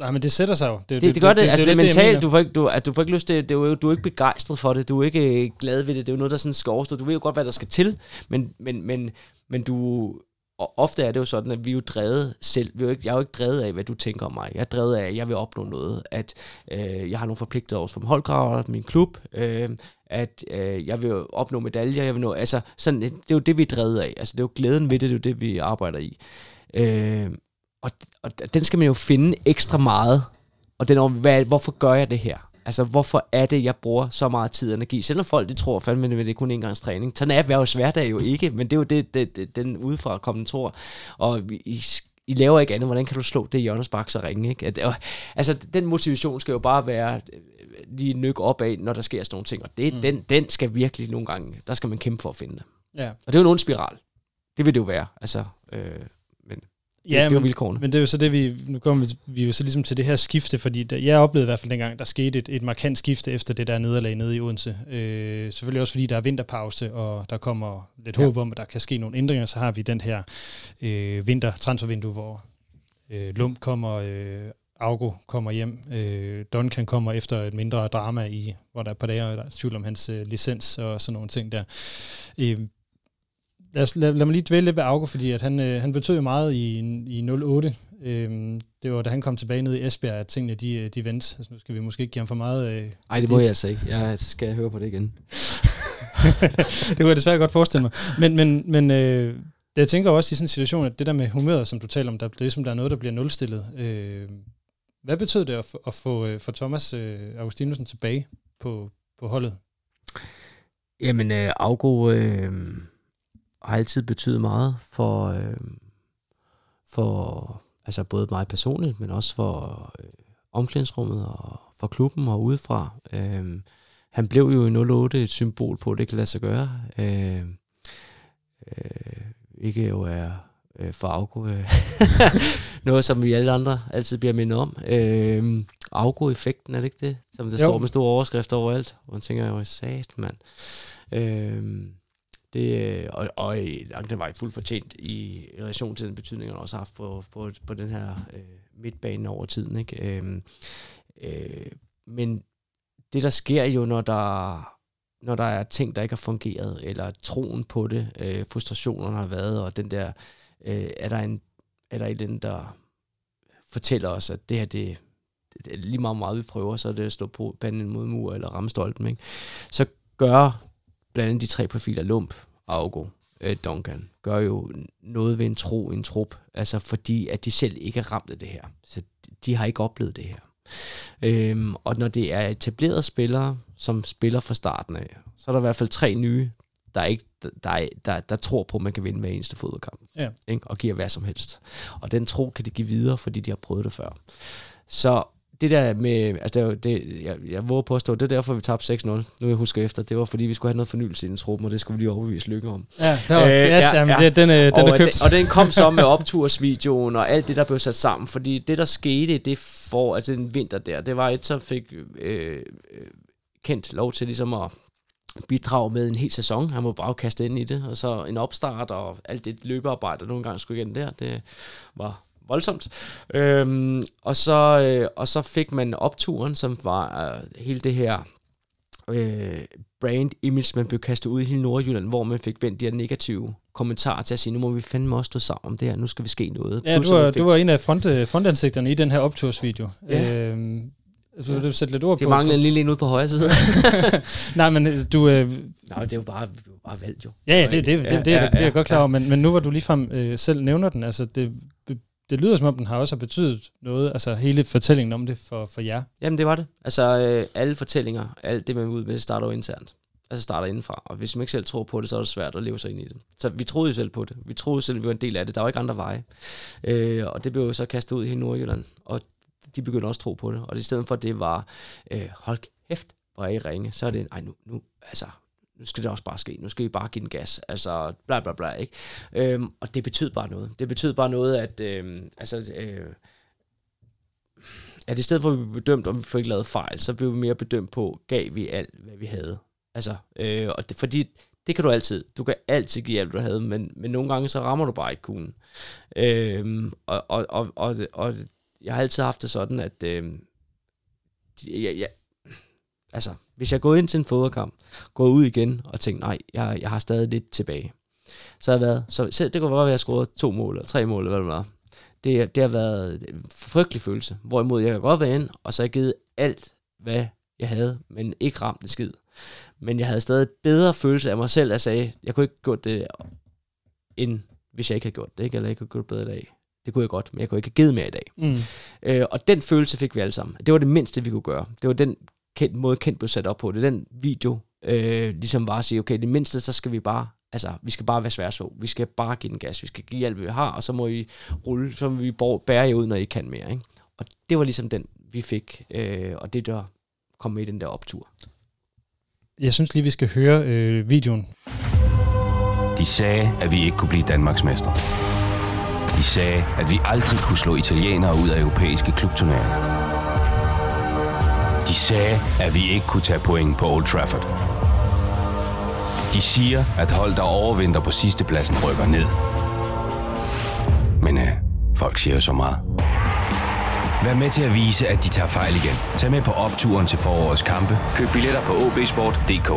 Nej, men det sætter sig jo. Det, det, det, det gør det. det altså, det, det, det mentalt. Du får, ikke, du, at du får ikke lyst til det. Er du er ikke begejstret for det. Du er ikke øh, glad ved det. Det er jo noget, der sådan skal overstå. Du ved jo godt, hvad der skal til. Men, men, men, men du, og ofte er det jo sådan, at vi er jo drevet selv. Vi er jo ikke, jeg er jo ikke drevet af, hvad du tænker om mig. Jeg er drevet af, at jeg vil opnå noget. At øh, jeg har nogle forpligtelser som holdgraver, min klub. Øh, at øh, jeg vil opnå medaljer. Jeg vil nå, altså, sådan, det er jo det, vi er drevet af. Altså, det er jo glæden ved det, det er jo det, vi arbejder i. Øh, og, og den skal man jo finde ekstra meget. Og den, hvad, hvorfor gør jeg det her? Altså, hvorfor er det, jeg bruger så meget tid og energi? Selvom folk de tror fandme, at det er kun en gangs træning. Sådan er jo hverdag jo ikke, men det er jo det, det, det den udefra kommende tror. Og I, I laver ikke andet. Hvordan kan du slå det hjørnespark så ringe? Ikke? At, og, altså, den motivation skal jo bare være øh, lige nyk op af, når der sker sådan nogle ting. Og det, mm. den, den skal virkelig nogle gange, der skal man kæmpe for at finde det. Ja. Og det er jo en ond spiral. Det vil det jo være. Altså, øh, Ja, det, det var vilkårene. Men det er jo så det, vi, nu kommer vi jo så ligesom til det her skifte, fordi der, jeg oplevede i hvert fald dengang, der skete et, et markant skifte efter det der nederlag nede i Odense. Øh, selvfølgelig også fordi der er vinterpause, og der kommer lidt ja. håb om, at der kan ske nogle ændringer, så har vi den her øh, vintertransfervindue, hvor øh, Lump kommer, øh, Augo kommer hjem. Øh, Duncan kommer efter et mindre drama, i, hvor der er et par dage, og der er tvivl om hans øh, licens og sådan nogle ting der. Øh, lad, os, lad, lad mig lige dvæle lidt ved Augo, fordi at han, øh, han betød jo meget i, i 08. Øh, det var da han kom tilbage ned i Esbjerg, at tingene de, de vendte. Altså, nu skal vi måske ikke give ham for meget... Øh, Nej, det må jeg altså ikke. Jeg skal jeg høre på det igen. det kunne jeg desværre godt forestille mig. Men, men, men øh, jeg tænker også i sådan en situation, at det der med humøret, som du taler om, der, det er ligesom, der er noget, der bliver nulstillet. Øh, hvad betød det at, få, at få, øh, få Thomas øh, Augustinusen tilbage på, på holdet? Jamen, øh, Augo øh, har altid betydet meget for, øh, for altså både mig personligt, men også for øh, omklædningsrummet og for klubben og udefra. Øh, han blev jo i 08 et symbol på, at det kan lade sig gøre. Øh, øh, ikke jo er øh, for Augo. Øh. Noget, som vi alle andre altid bliver mindet om. Øh, Augo-effekten, er det ikke det? Som der jo. står med store overskrifter overalt. Hvor man tænker, jo, sat, mand. Øh, det, øh, og, og øh, langt den var fuldt fortjent i relation til den betydning, han også har haft på, på, på den her øh, midtbane over tiden. Ikke? Øh, øh, men det, der sker jo, når der, når der er ting, der ikke har fungeret, eller troen på det, øh, frustrationerne har været, og den der, øh, er der en, er der en, der fortæller os, at det her, det, det lige meget meget vi prøver, så er det at stå på panden mod mur eller ramme stolpen, ikke? så gør blandt andet de tre profiler, Lump, Augo, øh, Duncan, gør jo noget ved en tro, en trup, altså fordi at de selv ikke er ramt af det her. Så de har ikke oplevet det her. Øhm, og når det er etablerede spillere, som spiller fra starten af, så er der i hvert fald tre nye, der, ikke, der, der, der tror på, at man kan vinde hver eneste fodboldkamp. Ja. Ikke? Og giver hvad som helst. Og den tro kan de give videre, fordi de har prøvet det før. Så det der med, altså det, det, jeg, jeg våger påstå, det er derfor, vi tabte 6-0. Nu jeg husker efter, det var fordi, vi skulle have noget fornyelse i den truppen, og det skulle vi lige overbevise Lykke om. Ja, det var, øh, yes, ja, jamen, ja. Det, den, øh, den og, er købt. Den, og den kom så med optursvideoen og alt det, der blev sat sammen, fordi det, der skete det for, at den vinter der, det var et, så fik øh, øh, kendt lov til ligesom at bidrage med en hel sæson. Han må bare kaste ind i det, og så en opstart og alt det løbearbejde, der nogle gange skulle igen der, det var voldsomt. Øhm, og, så, øh, og så fik man opturen, som var øh, hele det her øh, brand image, man blev kastet ud i hele Nordjylland, hvor man fik vendt de her negative kommentarer til at sige, nu må vi fandme også stå sammen om det her, nu skal vi ske noget. Ja, du var, fik... du var en af front, øh, frontansigterne i den her optursvideo. Ja. Øhm, Altså, vil du sætte lidt ord det på? Det mangler en lille en ud på højre side. Nej, men øh, du... Øh, Nej, det er jo bare, det bare valgt jo. Ja, ja, det, det, det, det, det, ja, det, det er jeg godt klar over, men, men nu hvor du ligefrem øh, selv nævner den, altså det, det lyder som om, den har også betydet noget, altså hele fortællingen om det for, for jer. Jamen det var det. Altså øh, alle fortællinger, alt det man ud med, starter jo internt. Altså starter indenfra. Og hvis man ikke selv tror på det, så er det svært at leve sig ind i det. Så vi troede jo selv på det. Vi troede selv, at vi var en del af det. Der var ikke andre veje. Øh, og det blev jo så kastet ud i hele Nordjylland. Og de begyndte også at tro på det. Og i stedet for, at det var, øh, hold kæft, hvor er I ringe, så er det, ej nu, nu, altså, nu skal det også bare ske, nu skal vi bare give den gas, altså bla bla bla, ikke? Øhm, og det betød bare noget. Det betød bare noget, at, øh, altså, øh, at i stedet for at vi blev bedømt, om vi fik lavet fejl, så blev vi mere bedømt på, gav vi alt, hvad vi havde. Altså, øh, og det, fordi det kan du altid. Du kan altid give alt, du havde, men, men nogle gange så rammer du bare ikke kuglen. Øh, og, og, og, og, og jeg har altid haft det sådan, at øh, jeg, jeg, altså, hvis jeg går ind til en fodboldkamp, går ud igen og tænker, nej, jeg, jeg har stadig lidt tilbage. Så har jeg været, så selv, det kunne være, at jeg scoret to mål, eller tre mål, eller hvad det var. Det, det har været en frygtelig følelse. Hvorimod jeg kan godt være ind, og så har jeg givet alt, hvad jeg havde, men ikke ramt det skid. Men jeg havde stadig bedre følelse af mig selv, at jeg sagde, jeg kunne ikke gjort det, end hvis jeg ikke havde gjort det, ikke? eller jeg kunne gjort det bedre i dag. Det kunne jeg godt, men jeg kunne ikke have givet mere i dag. Mm. Øh, og den følelse fik vi alle sammen. Det var det mindste, vi kunne gøre. Det var den kendt, måde, Kent blev sat op på. Det er den video, øh, ligesom bare at sige, okay, det mindste, så skal vi bare, altså, vi skal bare være svære så. Vi skal bare give den gas. Vi skal give alt, hvad vi har, og så må vi rulle, så må vi bære jer ud, når I kan mere. Ikke? Og det var ligesom den, vi fik, øh, og det der kom med i den der optur. Jeg synes lige, vi skal høre øh, videoen. De sagde, at vi ikke kunne blive Danmarksmester. De sagde, at vi aldrig kunne slå italienere ud af europæiske klubturneringer. De sagde, at vi ikke kunne tage point på Old Trafford. De siger, at hold, der overvinder på sidste pladsen, rykker ned. Men øh, folk siger jo så meget. Vær med til at vise, at de tager fejl igen. Tag med på opturen til forårets kampe. Køb billetter på obsport.dk.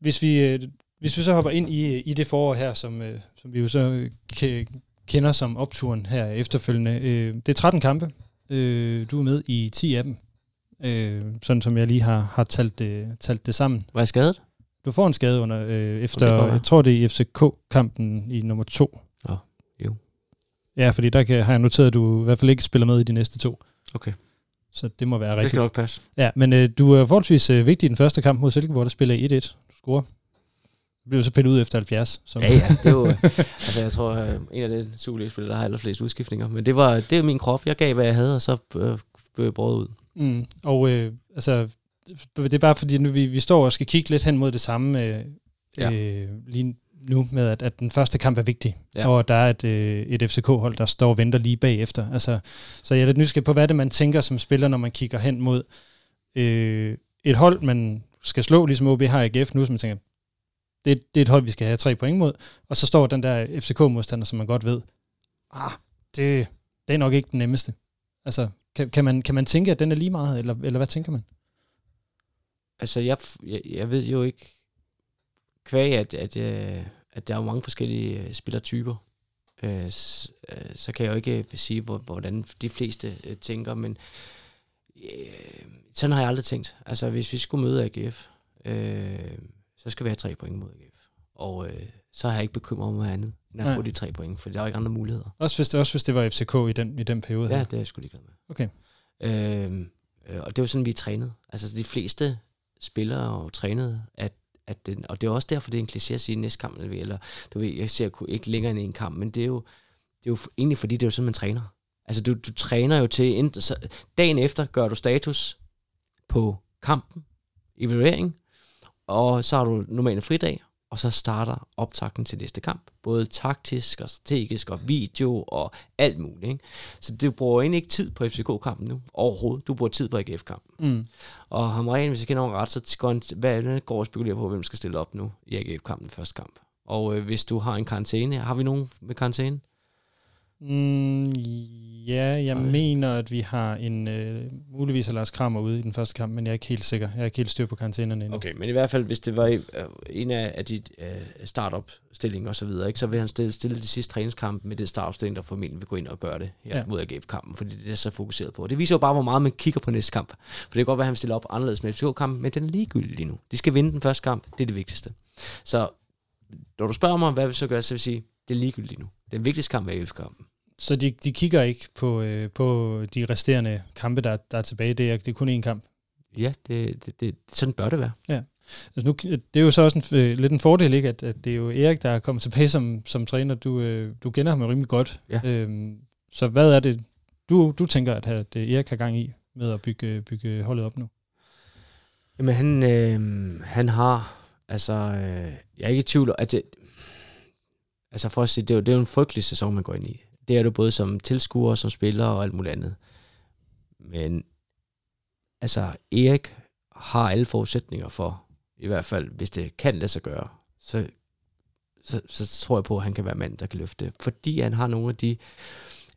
Hvis vi, øh, hvis vi så hopper ind i, i det forår her, som, øh, som vi jo så øh, kender som opturen her efterfølgende. Det er 13 kampe. Du er med i 10 af dem. Sådan som jeg lige har, har talt, det, talt det sammen. Var jeg skadet? Du får en skade under, efter, jeg tror det er i FCK-kampen i nummer 2. Ja, jo. Ja, fordi der kan, har jeg noteret, at du i hvert fald ikke spiller med i de næste to. Okay. Så det må være rigtigt. Det skal nok passe. Ja, men øh, du er forholdsvis øh, vigtig i den første kamp mod Silkeborg, der spiller 1-1. Du scorer. Du blev så pillet ud efter 70. Som ja, ja. Det er jo, altså, jeg tror, øh, en af de Superliga-spillere, der har allerflest udskiftninger. Men det var, det var min krop. Jeg gav, hvad jeg havde, og så øh, blev jeg brugt ud. Mm. Og øh, altså, det er bare fordi, nu vi, vi står og skal kigge lidt hen mod det samme øh, ja. øh, lige nu med, at, at den første kamp er vigtig, ja. og der er et, øh, et FCK-hold, der står og venter lige bagefter. Altså, så jeg er lidt nysgerrig på, hvad det man tænker som spiller, når man kigger hen mod øh, et hold, man skal slå, ligesom OB har AGF nu, som man tænker, det, det er et hold, vi skal have tre point mod, og så står den der FCK-modstander, som man godt ved, ah, det, det er nok ikke den nemmeste. Altså, kan, kan, man, kan man tænke, at den er lige meget, eller, eller hvad tænker man? Altså, jeg, jeg, jeg ved jo ikke, kvæg, at, at, øh, at der er mange forskellige øh, spillertyper, øh, øh, så, kan jeg jo ikke sige, hvordan de fleste tænker, men sådan har jeg aldrig tænkt. Altså, hvis vi skulle møde AGF, øh, så skal vi have tre point mod AGF. Og øh, så har jeg ikke bekymret mig andet, end at Nej. få de tre point, for der er jo ikke andre muligheder. Også hvis det, også hvis det var FCK i den, i den periode? Ja, her. det er jeg sgu ligeglad med. Okay. Øh, og det var sådan, vi trænede. Altså, de fleste spillere og trænede, at at den, og det er også derfor, det er en kliché at sige næste kamp, eller du ved, jeg ser ikke længere end en kamp, men det er jo, det er jo egentlig fordi, det er jo sådan, man træner. Altså, du, du træner jo til, så dagen efter gør du status på kampen, evaluering, og så har du normalt en fridag, og så starter optakten til næste kamp. Både taktisk og strategisk og video og alt muligt. Ikke? Så du bruger egentlig ikke tid på FCK-kampen nu overhovedet. Du bruger tid på AGF-kampen. Mm. Og Hamren, hvis jeg kender nogen ret, så går, en, hvad går og spekulerer på, hvem skal stille op nu i AGF-kampen første kamp. Og øh, hvis du har en karantæne, har vi nogen med karantæne? Mm, ja, jeg okay. mener, at vi har en øh, muligvis Lars Kramer ude i den første kamp, men jeg er ikke helt sikker. Jeg er ikke helt styr på karantænerne endnu. Okay, men i hvert fald, hvis det var øh, en af, af de øh, startup-stillinger og så så vil han stille, stille de sidste træningskamp med det startup-stilling, der formentlig vil gå ind og gøre det her ja. mod AGF-kampen, fordi det er så fokuseret på. Og det viser jo bare, hvor meget man kigger på næste kamp. For det kan godt være, at han stiller op anderledes med FCK-kampen, men den er ligegyldig lige nu. De skal vinde den første kamp, det er det vigtigste. Så når du spørger mig, hvad vil så gøre, så vil jeg sige, det er ligegyldigt lige nu. Den vigtigste kamp er AGF-kampen. Så de, de kigger ikke på, øh, på de resterende kampe, der, der er tilbage. Det er, det er kun én kamp. Ja, det, det, det, sådan bør det være. Ja. Altså nu, det er jo så også en, øh, lidt en fordel, ikke? At, at det er jo Erik, der er kommet tilbage som, som træner. Du, øh, du kender ham jo rimelig godt. Ja. Øhm, så hvad er det, du, du tænker, at, at Erik har gang i med at bygge, bygge holdet op nu? Jamen han, øh, han har, altså, øh, jeg er ikke i tvivl at det, altså for at sige, det er, jo, det er jo en frygtelig sæson, man går ind i. Det er du både som tilskuer, som spiller og alt muligt andet. Men altså, Erik har alle forudsætninger for, i hvert fald hvis det kan lade sig gøre, så, så, så tror jeg på, at han kan være mand, der kan løfte. Fordi han har nogle af de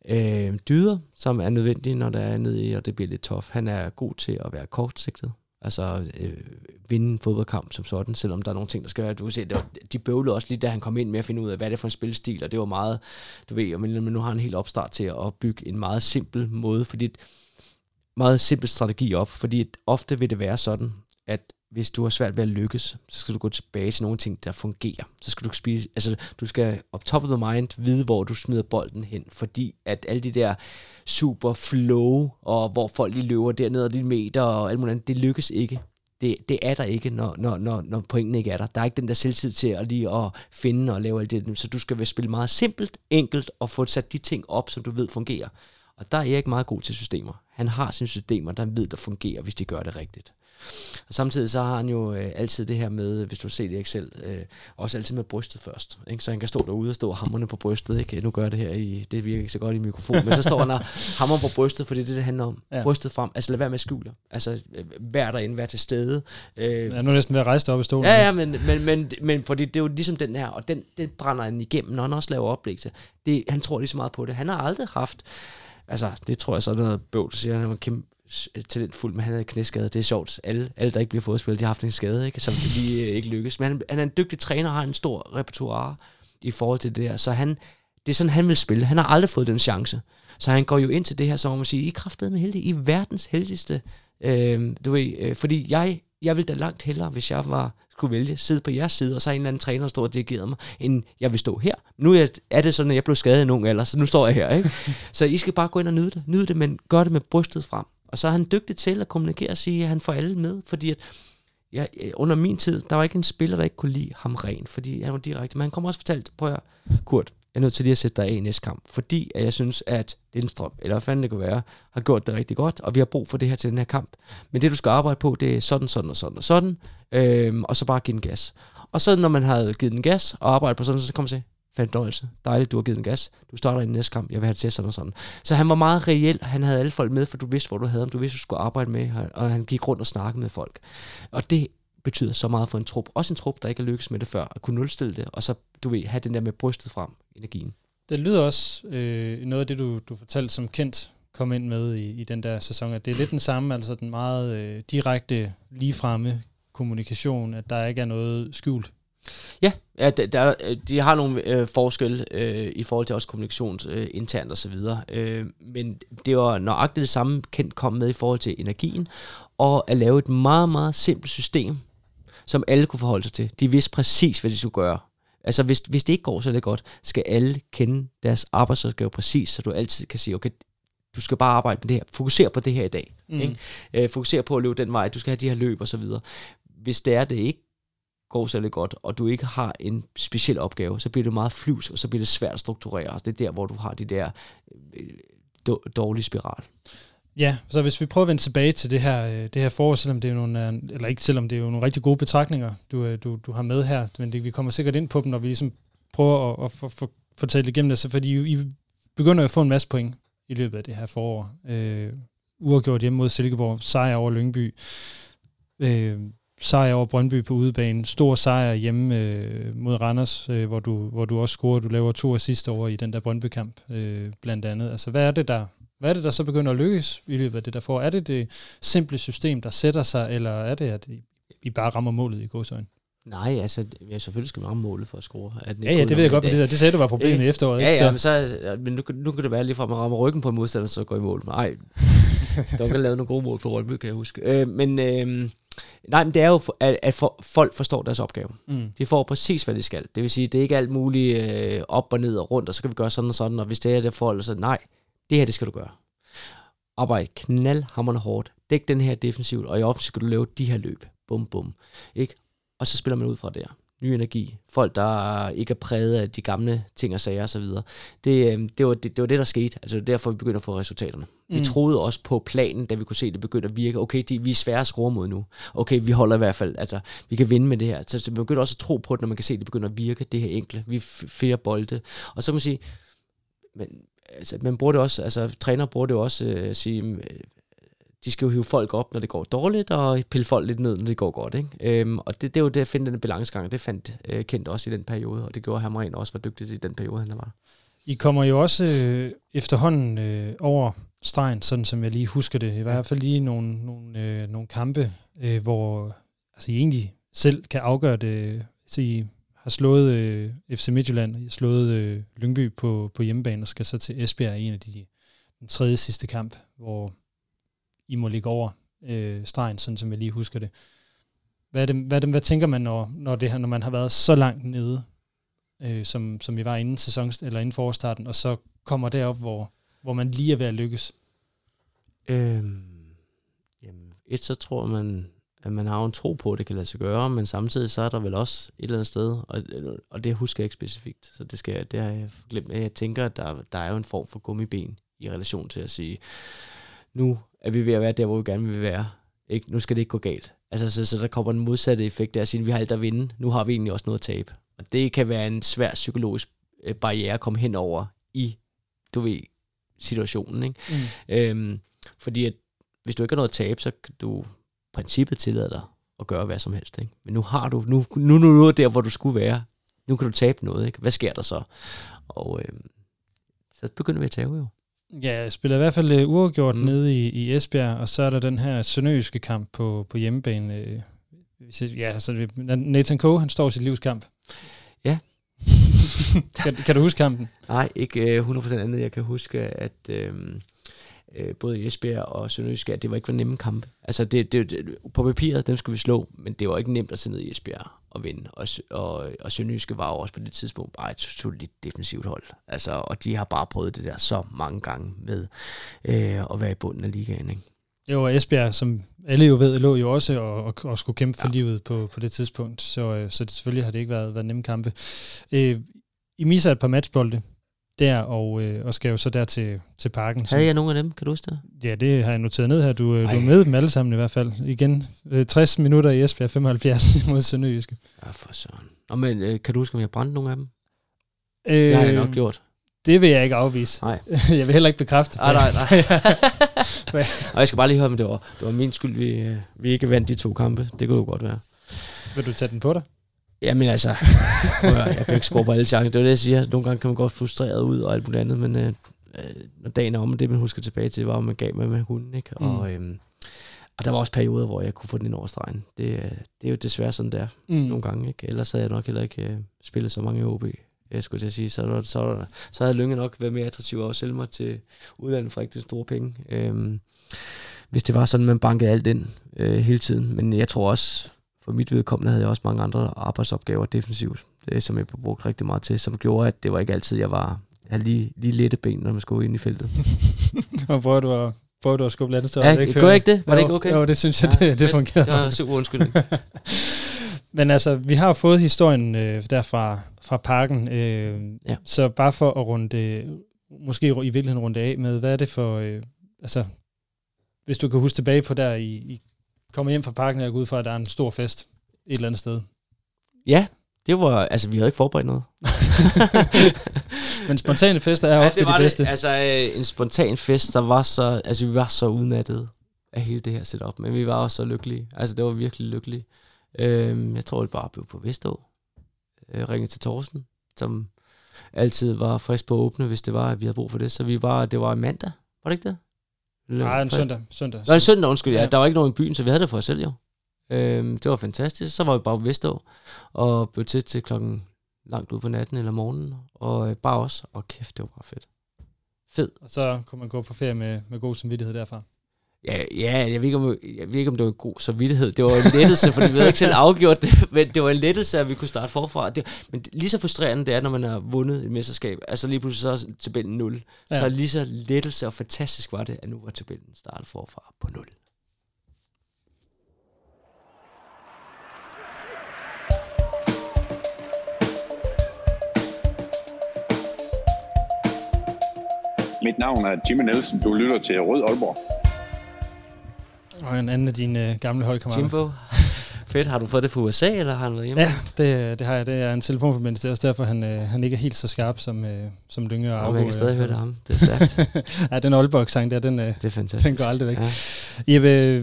øh, dyder, som er nødvendige, når der er nede i, og det bliver lidt tof. Han er god til at være kortsigtet. Altså øh, vinde en fodboldkamp som sådan, selvom der er nogle ting, der skal være. Du kan se, det var, de bøvlede også lige, da han kom ind med at finde ud af, hvad det er for en spilstil, og det var meget, du ved, men nu har han en helt opstart til at bygge en meget simpel måde, fordi meget simpel strategi op, fordi ofte vil det være sådan, at hvis du har svært ved at lykkes, så skal du gå tilbage til nogle ting, der fungerer. Så skal du spise, altså du skal op top of the mind vide, hvor du smider bolden hen, fordi at alle de der super flow, og hvor folk lige løber dernede og de meter og alt muligt andet, det lykkes ikke. Det, det er der ikke, når, når, når, når pointen ikke er der. Der er ikke den der selvtid til at lige at finde og lave alt det. Så du skal spille meget simpelt, enkelt og få sat de ting op, som du ved fungerer. Og der er Erik meget god til systemer. Han har sine systemer, der ved, der fungerer, hvis de gør det rigtigt. Og samtidig så har han jo øh, altid det her med, hvis du ser det i Excel, øh, også altid med brystet først. Ikke? Så han kan stå derude og stå hammerne på brystet. Ikke? Nu gør jeg det her i, det virker ikke så godt i mikrofon, men så står han og hammer på brystet, for det er det, det handler om. Ja. Brystet frem. Altså lad være med at skjule. Altså vær derinde, vær til stede. Øh, ja, nu er næsten ved at rejse dig op i stolen. Ja, ja, men, men, men, men fordi det er jo ligesom den her, og den, den brænder han igennem, når han også laver oplæg. Det, han tror lige så meget på det. Han har aldrig haft altså, det tror jeg så er noget bøvl, siger han, var kæmpe talentfuld, men han havde knæskade. Det er sjovt. Alle, alle der ikke bliver fodspillet, de har haft en skade, ikke? som de øh, ikke lykkes. Men han, han er en dygtig træner og har en stor repertoire i forhold til det der. Så han, det er sådan, han vil spille. Han har aldrig fået den chance. Så han går jo ind til det her, så man må sige, I er med heldige. I er verdens heldigste. Øh, du ved, øh, fordi jeg, jeg ville da langt hellere, hvis jeg var skulle vælge, sidde på jeres side, og så en eller anden træner, stod og dirigerede mig, end jeg vil stå her. Nu er, er det sådan, at jeg blev skadet i nogen alder, så nu står jeg her. Ikke? så I skal bare gå ind og nyde det. Nyde det, men gør det med brystet frem. Og så er han dygtig til at kommunikere og sige, at han får alle med, fordi at jeg, under min tid, der var ikke en spiller, der ikke kunne lide ham ren, fordi han var direkte. Men han kommer også fortalt, prøv at Kurt, jeg er nødt til lige at sætte dig af i næste kamp, fordi at jeg synes, at Lindstrøm, eller hvad fanden det kan være, har gjort det rigtig godt, og vi har brug for det her til den her kamp. Men det, du skal arbejde på, det er sådan, sådan og sådan og sådan, øhm, og så bare give den gas. Og så når man havde givet den gas, og arbejdet på sådan, så kommer man til, fandøjelse, dejligt, du har givet den gas, du starter i næste kamp, jeg vil have det til sådan og sådan. Så han var meget reel, han havde alle folk med, for du vidste, hvor du havde ham, du vidste, du skulle arbejde med, og han gik rundt og snakkede med folk. Og det betyder så meget for en trup. Også en trup, der ikke har lykkes med det før, at kunne nulstille det, og så, du ved, have den der med brystet frem, energien. Det lyder også øh, noget af det, du, du fortalte som kendt kom ind med i, i den der sæson, at det er lidt den samme, altså den meget øh, direkte, ligefremme kommunikation, at der ikke er noget skjult. Ja, ja der, de har nogle øh, forskelle øh, i forhold til også kommunikations øh, internt og så videre. Øh, men det var nøjagtigt det samme kendt kom med i forhold til energien, og at lave et meget, meget simpelt system, som alle kunne forholde sig til. De vidste præcis, hvad de skulle gøre. Altså, hvis, hvis det ikke går, så er det godt. Skal alle kende deres arbejdsopgave præcis, så du altid kan sige, okay, du skal bare arbejde med det her. Fokuser på det her i dag. Mm. Ikke? Øh, fokuser på at løbe den vej. Du skal have de her løb og så videre. Hvis det er, det ikke går særlig godt, og du ikke har en speciel opgave, så bliver det meget flyvs, og så bliver det svært at strukturere. Altså, det er der, hvor du har de der øh, dårlige spiral. Ja, så hvis vi prøver at vende tilbage til det her, øh, det her forår, selvom det er nogle, øh, eller ikke selvom det er jo nogle rigtig gode betragtninger, du, øh, du, du har med her, men det, vi kommer sikkert ind på dem, når vi ligesom prøver at, at for, for, fortælle igennem det, så fordi I begynder at få en masse point i løbet af det her forår. Øh, uafgjort hjemme mod Silkeborg, sejr over Lyngby, øh, sejr over Brøndby på udebane, stor sejr hjemme øh, mod Randers, øh, hvor, du, hvor du også scorer, du laver to assist over i den der Brøndby-kamp, øh, blandt andet. Altså, hvad er det, der hvad er det, der så begynder at lykkes i løbet af det, der får? Er det det simple system, der sætter sig, eller er det, at I bare rammer målet i godsøjne? Nej, altså, ja, selvfølgelig skal man ramme målet for at score. At ja, ja, det ved jeg godt, men det, det sagde du var problemet ja, i efteråret. Ja, ja, men, så, men nu, nu kan det være lige fra, at man rammer ryggen på en modstander, så går i mål. Nej, der kan lave nogle gode mål på Rødby, kan jeg huske. Øh, men øh, nej, men det er jo, at, at for, folk forstår deres opgave. Mm. De får præcis, hvad de skal. Det vil sige, det er ikke alt muligt øh, op og ned og rundt, og så skal vi gøre sådan og sådan, og hvis det er det folk, så nej, det her, det skal du gøre arbejde knaldhammerende hårdt, dæk den her defensivt, og i offensivt skal du lave de her løb. Bum, bum. Ikke? Og så spiller man ud fra der. Ny energi. Folk, der ikke er præget af de gamle ting og sager osv. Det, øhm, det, var, det, det var det, der skete. Altså, det er derfor, vi begynder at få resultaterne. Mm. Vi troede også på planen, da vi kunne se, at det begyndte at virke. Okay, de, vi er svære at score mod nu. Okay, vi holder i hvert fald. Altså, vi kan vinde med det her. Så, så vi begynder også at tro på det, når man kan se, at det begynder at virke. Det her enkle. Vi flere bolde. Og så må man sige, men altså, man bruger det også, altså træner bruger det også øh, at sige, øh, de skal jo hive folk op, når det går dårligt, og pille folk lidt ned, når det går godt. Ikke? Øhm, og det, det er jo det at finde den balancegang. Det fandt øh, Kendt også i den periode, og det gjorde Hamren også var dygtig i den periode, han var. I kommer jo også øh, efterhånden øh, over stregen, sådan som jeg lige husker det. I hvert fald lige nogle, nogle, øh, nogle kampe, øh, hvor altså, I egentlig selv kan afgøre det. Så I har slået øh, FC Midtjylland, slået øh, Lyngby på, på hjemmebane og skal så til Esbjerg i en af de den tredje sidste kamp, hvor i må ligge over øh, stregen, sådan som jeg lige husker det. Hvad, er det, hvad, er det, hvad tænker man, når, når, det her, når man har været så langt nede, øh, som, som I var inden, sæson, eller inden forårstarten, og så kommer derop, hvor, hvor man lige er ved at lykkes? Øhm, jamen, et, så tror man, at man har en tro på, at det kan lade sig gøre, men samtidig så er der vel også et eller andet sted, og, og det husker jeg ikke specifikt, så det, skal, det har jeg glemt. Jeg tænker, at der, der er jo en form for gummiben i relation til at sige, nu er vi ved at være der, hvor vi gerne vil være. Ikke? Nu skal det ikke gå galt. Altså, så, så der kommer en modsatte effekt at sige, at vi har alt at vinde, nu har vi egentlig også noget at tabe. Og det kan være en svær psykologisk øh, barriere at komme hen over i, du ved, situationen. Ikke? Mm. Øhm, fordi at hvis du ikke har noget at tabe, så kan du princippet tillader dig at gøre hvad som helst. Ikke? Men nu har du, nu, nu, nu, nu er der, hvor du skulle være. Nu kan du tabe noget. Ikke? Hvad sker der så? Og øh, så begynder vi at tabe jo. Ja, jeg spiller i hvert fald uh, uafgjort mm. Nede i, i Esbjerg, og så er der den her sønderjyske kamp på, på hjemmebane. Øh, ja, så Nathan Coe, han står i sit livskamp. Ja. kan, kan du huske kampen? Nej, ikke øh, 100% andet. Jeg kan huske, at øh, øh, både Esbjerg og Sønderjysk, at det var ikke var nemme kampe. Altså, det, det, det, på papiret, dem skulle vi slå, men det var ikke nemt at se ned i Esbjerg og vinde. Og, og, og Sønderjyske var jo også på det tidspunkt bare et solidt defensivt hold. Altså, og de har bare prøvet det der så mange gange med øh, at være i bunden af ligaen. Ikke? Jo, og Esbjerg, som alle jo ved, lå jo også og, og, og skulle kæmpe for Ja. livet på, på det tidspunkt, så, øh, så det, selvfølgelig har det ikke været, været nemme kampe. Øh, I misser et par matchbolde der, og, øh, og skal jo så der til, til parken. Havde jeg nogen af dem? Kan du huske det? Ja, det har jeg noteret ned her. Du, øh, du er Ej. med dem alle sammen i hvert fald. Igen, øh, 60 minutter i Esbjerg, 75 mod Sønderjyske. Ja, for søren. Nå, men øh, kan du huske, om jeg brændte nogen af dem? Øh, Det har jeg nok gjort. Det vil jeg ikke afvise. Nej. jeg vil heller ikke bekræfte. Ah, nej, nej. nej. Og jeg skal bare lige høre, om det var, det var min skyld, vi, øh, vi ikke vandt de to kampe. Det kunne jo godt være. vil du tage den på dig? Jamen altså, høre, jeg kan ikke score på alle chancer. Det er det, jeg siger. Nogle gange kan man godt frustreret ud og alt muligt andet, men øh, øh, når dagen er om, og det man husker tilbage til, var, at man gav mig med hunden. Ikke? Mm. Og, øhm, og der var også perioder, hvor jeg kunne få den ind over stregen. Det, øh, det er jo desværre sådan, der Mm. nogle gange. Ikke? Ellers havde jeg nok heller ikke øh, spillet så mange i OB. Jeg skulle til at sige, så, var, så, var, så havde Lønge nok været mere attraktiv at sælge mig til udlandet for de store penge. Øhm, hvis det var sådan, man bankede alt ind øh, hele tiden. Men jeg tror også, for mit vedkommende havde jeg også mange andre arbejdsopgaver defensivt, det, som jeg blev brugt rigtig meget til, som gjorde, at det var ikke altid, jeg var havde lige, lige lette ben, når man skulle ind i feltet. og prøver du at, prøver du at skubbe landet Ja, gjorde jeg ikke det? Var det ikke okay? Jo, det synes jeg, Ja, det, det fungerede. Det var super undskyldning. Men altså, vi har fået historien øh, der fra, fra parken, øh, Ja. så bare for at runde måske i virkeligheden runde af med, hvad er det for, øh, altså, hvis du kan huske tilbage på der, I, I kommer hjem fra parken, og jeg går ud fra, at der er en stor fest et eller andet sted. ja, det var, altså vi havde ikke forberedt noget. Men spontane fester er ofte det var de bedste. Det. Altså øh, en spontan fest, der var så, altså vi var så udmattede af hele det her setup, men vi var også så lykkelige. Altså det var virkelig lykkeligt. Øhm, jeg tror, det bare blev på Vestå. Øh, ringede til Thorsten, som altid var frisk på at åbne, hvis det var, at vi havde brug for det. Så vi var, det var mandag, var det ikke det? Nej, en søndag. søndag. Nå, en søndag, undskyld. Ja. Ja. Der var ikke nogen i byen, så vi havde det for os selv jo. Øhm, det var fantastisk. Så var vi bare på Vestå, og blev til til klokken langt ud på natten eller morgenen, og øh, bare os. Og kæft, det var bare fedt. Fed. Og så kunne man gå på ferie med, med god samvittighed derfra. Ja, ja jeg, ved ikke, om, jeg ved ikke, om det var en god samvittighed. Det var en lettelse, fordi vi havde ikke selv afgjort det, men det var en lettelse, at vi kunne starte forfra. Det, men lige så frustrerende det er, når man har vundet et mesterskab, altså lige pludselig så er tabellen 0. Ja. Ja. Så lige så lettelse og fantastisk var det, at nu var tabellen startet forfra på 0. Mit navn er Jimmy Nielsen. Du lytter til Rød Aalborg. Og en anden af dine øh, gamle holdkammerater. Jimbo, fedt. Har du fået det fra USA, eller har han været hjemme? Ja, det, det har jeg. Det er en telefonforbindelse. Det er også derfor, han, øh, han ikke er helt så skarp som, øh, som Lyngge og Augo. jeg kan stadig øh. høre det ham. Det er stærkt. ja, den Aalborg-sang der, den, øh, Det er fantastisk. den går aldrig væk. Ja. Jeppe,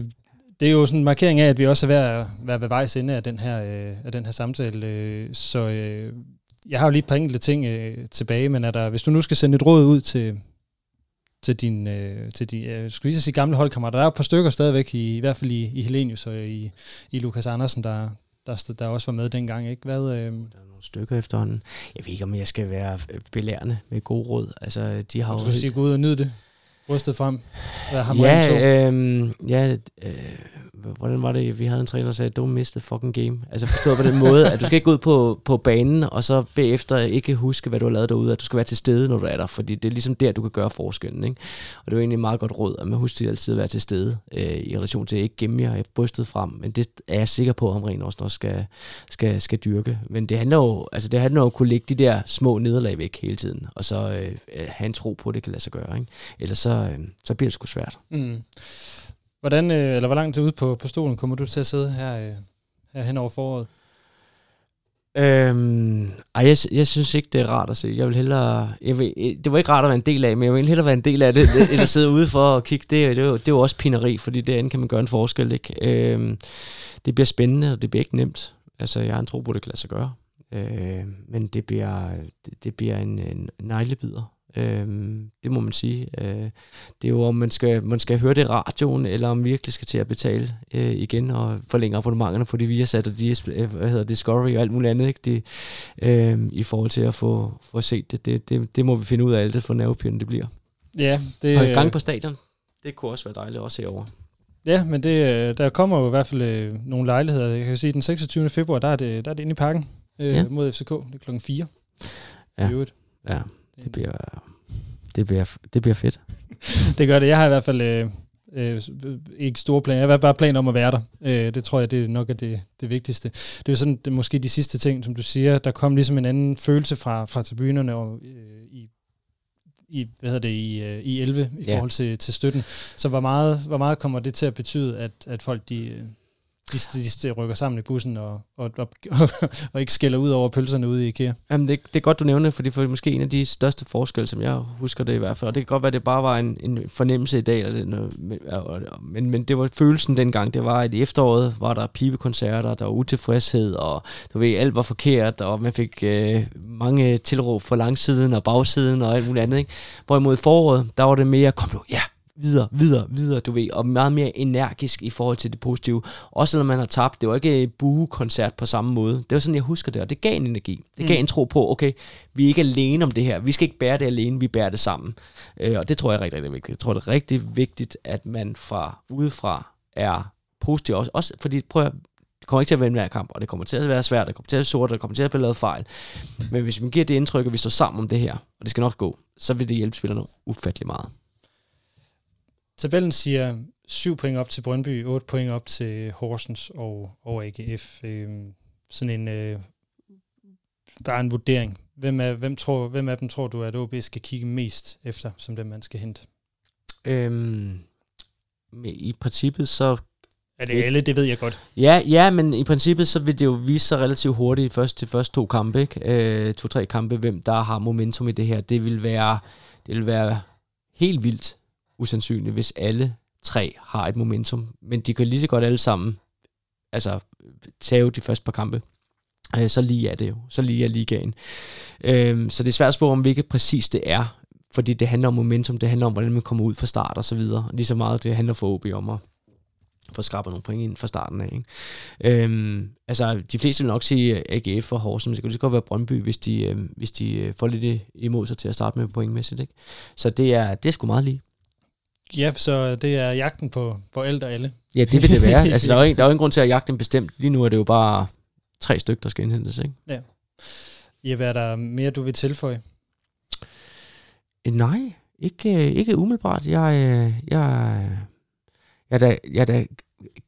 det er jo sådan en markering af, at vi også er ved at være ved vejs ende af den her, øh, af den her samtale. Øh, så øh, jeg har jo lige et par enkelte ting øh, tilbage, men er der, hvis du nu skal sende et råd ud til, til din, øh, til de, øh, skulle lige sige gamle holdkammerater, der er et par stykker stadigvæk, i, i hvert fald i, i Helenius og i, i Lukas Andersen, der, der, der også var med dengang. Ikke? Hvad, øh, Der er nogle stykker efterhånden. Jeg ved ikke, om jeg skal være øh, belærende med gode råd. Altså, de har du jo... skal sige, gå ud og nyde det. Rystet frem. Ja, øhm, ja øh, hvordan var det, vi havde en træner, der sagde, don't miss the fucking game. Altså forstået på den måde, at du skal ikke gå ud på, på banen, og så bagefter ikke huske, hvad du har lavet derude, at du skal være til stede, når du er der, fordi det er ligesom der, du kan gøre forskellen. Ikke? Og det er jo egentlig et meget godt råd, at man husker altid at være til stede, øh, i relation til at ikke gemme jer brystet frem, men det er jeg sikker på, at Omren også, også skal, skal, skal dyrke. Men det handler jo, altså det handler jo om at kunne lægge de der små nederlag væk hele tiden, og så øh, have en tro på, at det kan lade sig gøre. Ikke? Ellers så, øh, så bliver det sgu svært. Mm. Hvordan, øh, eller hvor langt ude på, på stolen kommer du til at sidde her, øh, her hen over foråret? Øhm, ej, jeg, jeg synes ikke, det er rart at se. Jeg vil hellere... Jeg vil, det var ikke rart at være en del af, men jeg vil hellere være en del af det, end at sidde ude for og kigge. Det, det, er jo- det er jo også pineri, fordi derinde kan man gøre en forskel. Ikke? Øhm, det bliver spændende, og det bliver ikke nemt. Altså, jeg har en tro på, det kan lade sig gøre. Øh, men det bliver, det, det bliver en, en neglebider. Øhm, det må man sige. Øh, det er jo, om man skal, man skal høre det i radioen, eller om virkelig skal til at betale øh, igen og forlænge abonnementerne på de Viasat og de, øh, hvad hedder Discovery og alt muligt andet, ikke? Det, øh, i forhold til at få, få set det. Det, det. det må vi finde ud af alt det for nervepirrende det bliver. Ja, det, og i gang på stadion, det kunne også være dejligt at se over. Ja, men det, øh, der kommer jo i hvert fald øh, nogle lejligheder. Jeg kan sige, den 26. februar, der er det, der er det inde i parken øh, ja. mod FCK. Det er klokken 4. Ja. ja, det bliver, det bliver, det bliver fedt. det gør det. Jeg har i hvert fald øh, øh, ikke store planer. Jeg har bare planer om at være der. Øh, det tror jeg, det er nok er det, det vigtigste. Det er jo sådan, det er måske de sidste ting, som du siger. Der kom ligesom en anden følelse fra, fra tribunerne og, øh, i i, hvad hedder det, i, øh, i 11 i ja. forhold til, til støtten. Så hvor meget, hvor meget kommer det til at betyde, at, at folk de, øh, de, de, de rykker sammen i bussen og, og, og, og ikke skælder ud over pølserne ude i IKEA. Jamen det, det er godt, du nævner det, for måske en af de største forskelle, som jeg husker det i hvert fald, og det kan godt være, at det bare var en, en fornemmelse i dag, eller det, men, men det var følelsen dengang, det var, at i efteråret var der pibekoncerter, der var utilfredshed, og du ved, alt var forkert, og man fik øh, mange tilråb for langsiden og bagsiden og alt muligt andet. Ikke? Hvorimod foråret, der var det mere, kom nu, ja, videre, videre, videre, du ved, og meget mere energisk i forhold til det positive. Også når man har tabt, det var ikke et buge-koncert på samme måde. Det var sådan, jeg husker det, og det gav en energi. Det gav mm. en tro på, okay, vi er ikke alene om det her. Vi skal ikke bære det alene, vi bærer det sammen. Øh, og det tror jeg er rigtig, rigtig vigtigt. Jeg tror, det er rigtig vigtigt, at man fra udefra er positiv også. også fordi, prøv at, det kommer ikke til at være en kamp, og det kommer til at være svært, det kommer til at være sort, det kommer til at blive lavet fejl. Men hvis man giver det indtryk, at vi står sammen om det her, og det skal nok gå, så vil det hjælpe spillerne ufattelig meget. Tabellen siger 7 point op til Brøndby, 8 point op til Horsens og, og AGF. Øhm, sådan en, øh, bare en vurdering. Hvem, er, hvem, tror, hvem af dem tror du, at OB skal kigge mest efter, som dem man skal hente? Øhm, I princippet så... Er det alle? Det ved jeg godt. Ja, ja, men i princippet så vil det jo vise sig relativt hurtigt først til første to kampe, ikke? Øh, to-tre kampe, hvem der har momentum i det her. Det vil være, det vil være helt vildt, usandsynligt, hvis alle tre har et momentum. Men de kan lige så godt alle sammen altså, tage de første par kampe. Øh, så lige er det jo. Så lige er ligaen. Øh, så det er svært at spørge om, hvilket præcis det er. Fordi det handler om momentum, det handler om, hvordan man kommer ud fra start og så videre. Lige så meget det handler for OB om at få skrabet nogle point ind fra starten af. Ikke? Øhm, altså, de fleste vil nok sige AGF og Horsens, det kunne lige godt være Brøndby, hvis de, øh, hvis de øh, får lidt imod sig til at starte med pointmæssigt. Ikke? Så det er, det er sgu meget lige. Ja, så det er jagten på, på alt og alle. Ja, det vil det være. altså, der er jo ingen, der er jo ingen grund til at jagte en bestemt. Lige nu er det jo bare tre stykker, der skal indhentes, ikke? Ja. Ja, hvad er der mere, du vil tilføje? Eh, nej, ikke, ikke umiddelbart. Jeg, jeg, jeg, er da, jeg er da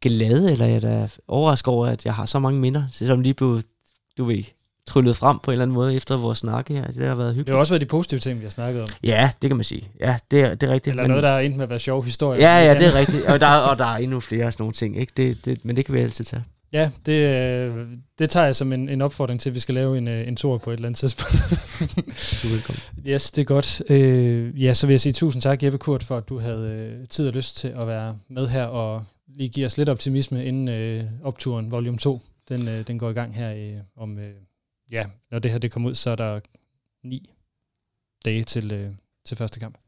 glad, eller jeg er da overrasket over, at jeg har så mange minder, som lige blev, du ved, tryllet frem på en eller anden måde efter vores snakke her. Det har været hyggeligt. Det har også været de positive ting, vi har snakket om. Ja, det kan man sige. Ja, det er, det er rigtigt. Eller men, noget, der er endt med at være sjov historie. Ja, ja, det er rigtigt. Og der, og der er endnu flere af sådan nogle ting. Ikke? Det, det, men det kan vi altid tage. Ja, det, øh, det tager jeg som en, en opfordring til, at vi skal lave en, øh, en tur på et eller andet tidspunkt. du er velkommen. Yes, det er godt. Øh, ja, så vil jeg sige tusind tak, Jeppe Kurt, for at du havde øh, tid og lyst til at være med her og lige give os lidt optimisme inden øh, opturen volume 2. Den, øh, den går i gang her øh, om øh, ja, når det her det kommer ud, så er der ni dage til, øh, til første kamp.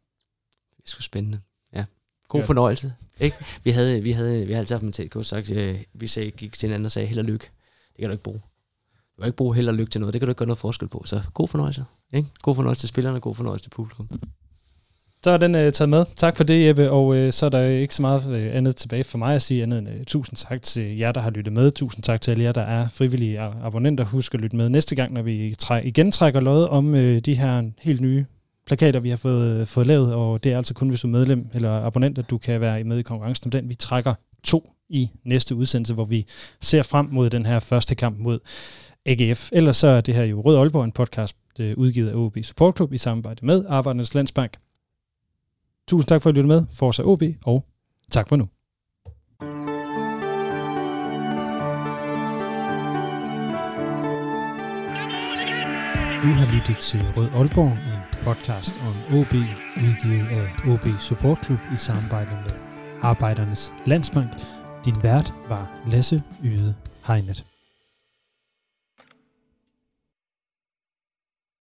Det er sgu spændende. Ja. God ja. fornøjelse. Ikke? Vi havde, vi havde, vi havde altid haft med TK sagt, øh, vi sagde, gik til hinanden og sagde, held og lykke. Det kan du ikke bruge. Du kan ikke bruge held og lykke til noget. Det kan du ikke gøre noget forskel på. Så god fornøjelse. Ikke? God fornøjelse til spillerne, god fornøjelse til publikum. Så er den uh, taget med. Tak for det, Jeppe, og uh, så er der øh, ikke så meget uh, andet tilbage for mig at sige andet end uh, tusind tak til jer, der har lyttet med. Tusind tak til alle jer, der er frivillige abonnenter. Husk at lytte med næste gang, når vi træ- igen trækker lod om uh, de her helt nye plakater, vi har fået, uh, fået lavet, og det er altså kun, hvis du er medlem eller abonnent, at du kan være med i konkurrencen om den. Vi trækker to i næste udsendelse, hvor vi ser frem mod den her første kamp mod AGF. Ellers så er det her jo Rød Aalborg, en podcast udgivet af OB Support Club i samarbejde med Arbejdernes Landsbank. Tusind tak for at lytte med. Forza OB, og tak for nu. Du har lyttet til Rød Aalborg, en podcast om OB, udgivet af OB Support Club i samarbejde med Arbejdernes Landsbank. Din vært var Lasse Yde Hegnet.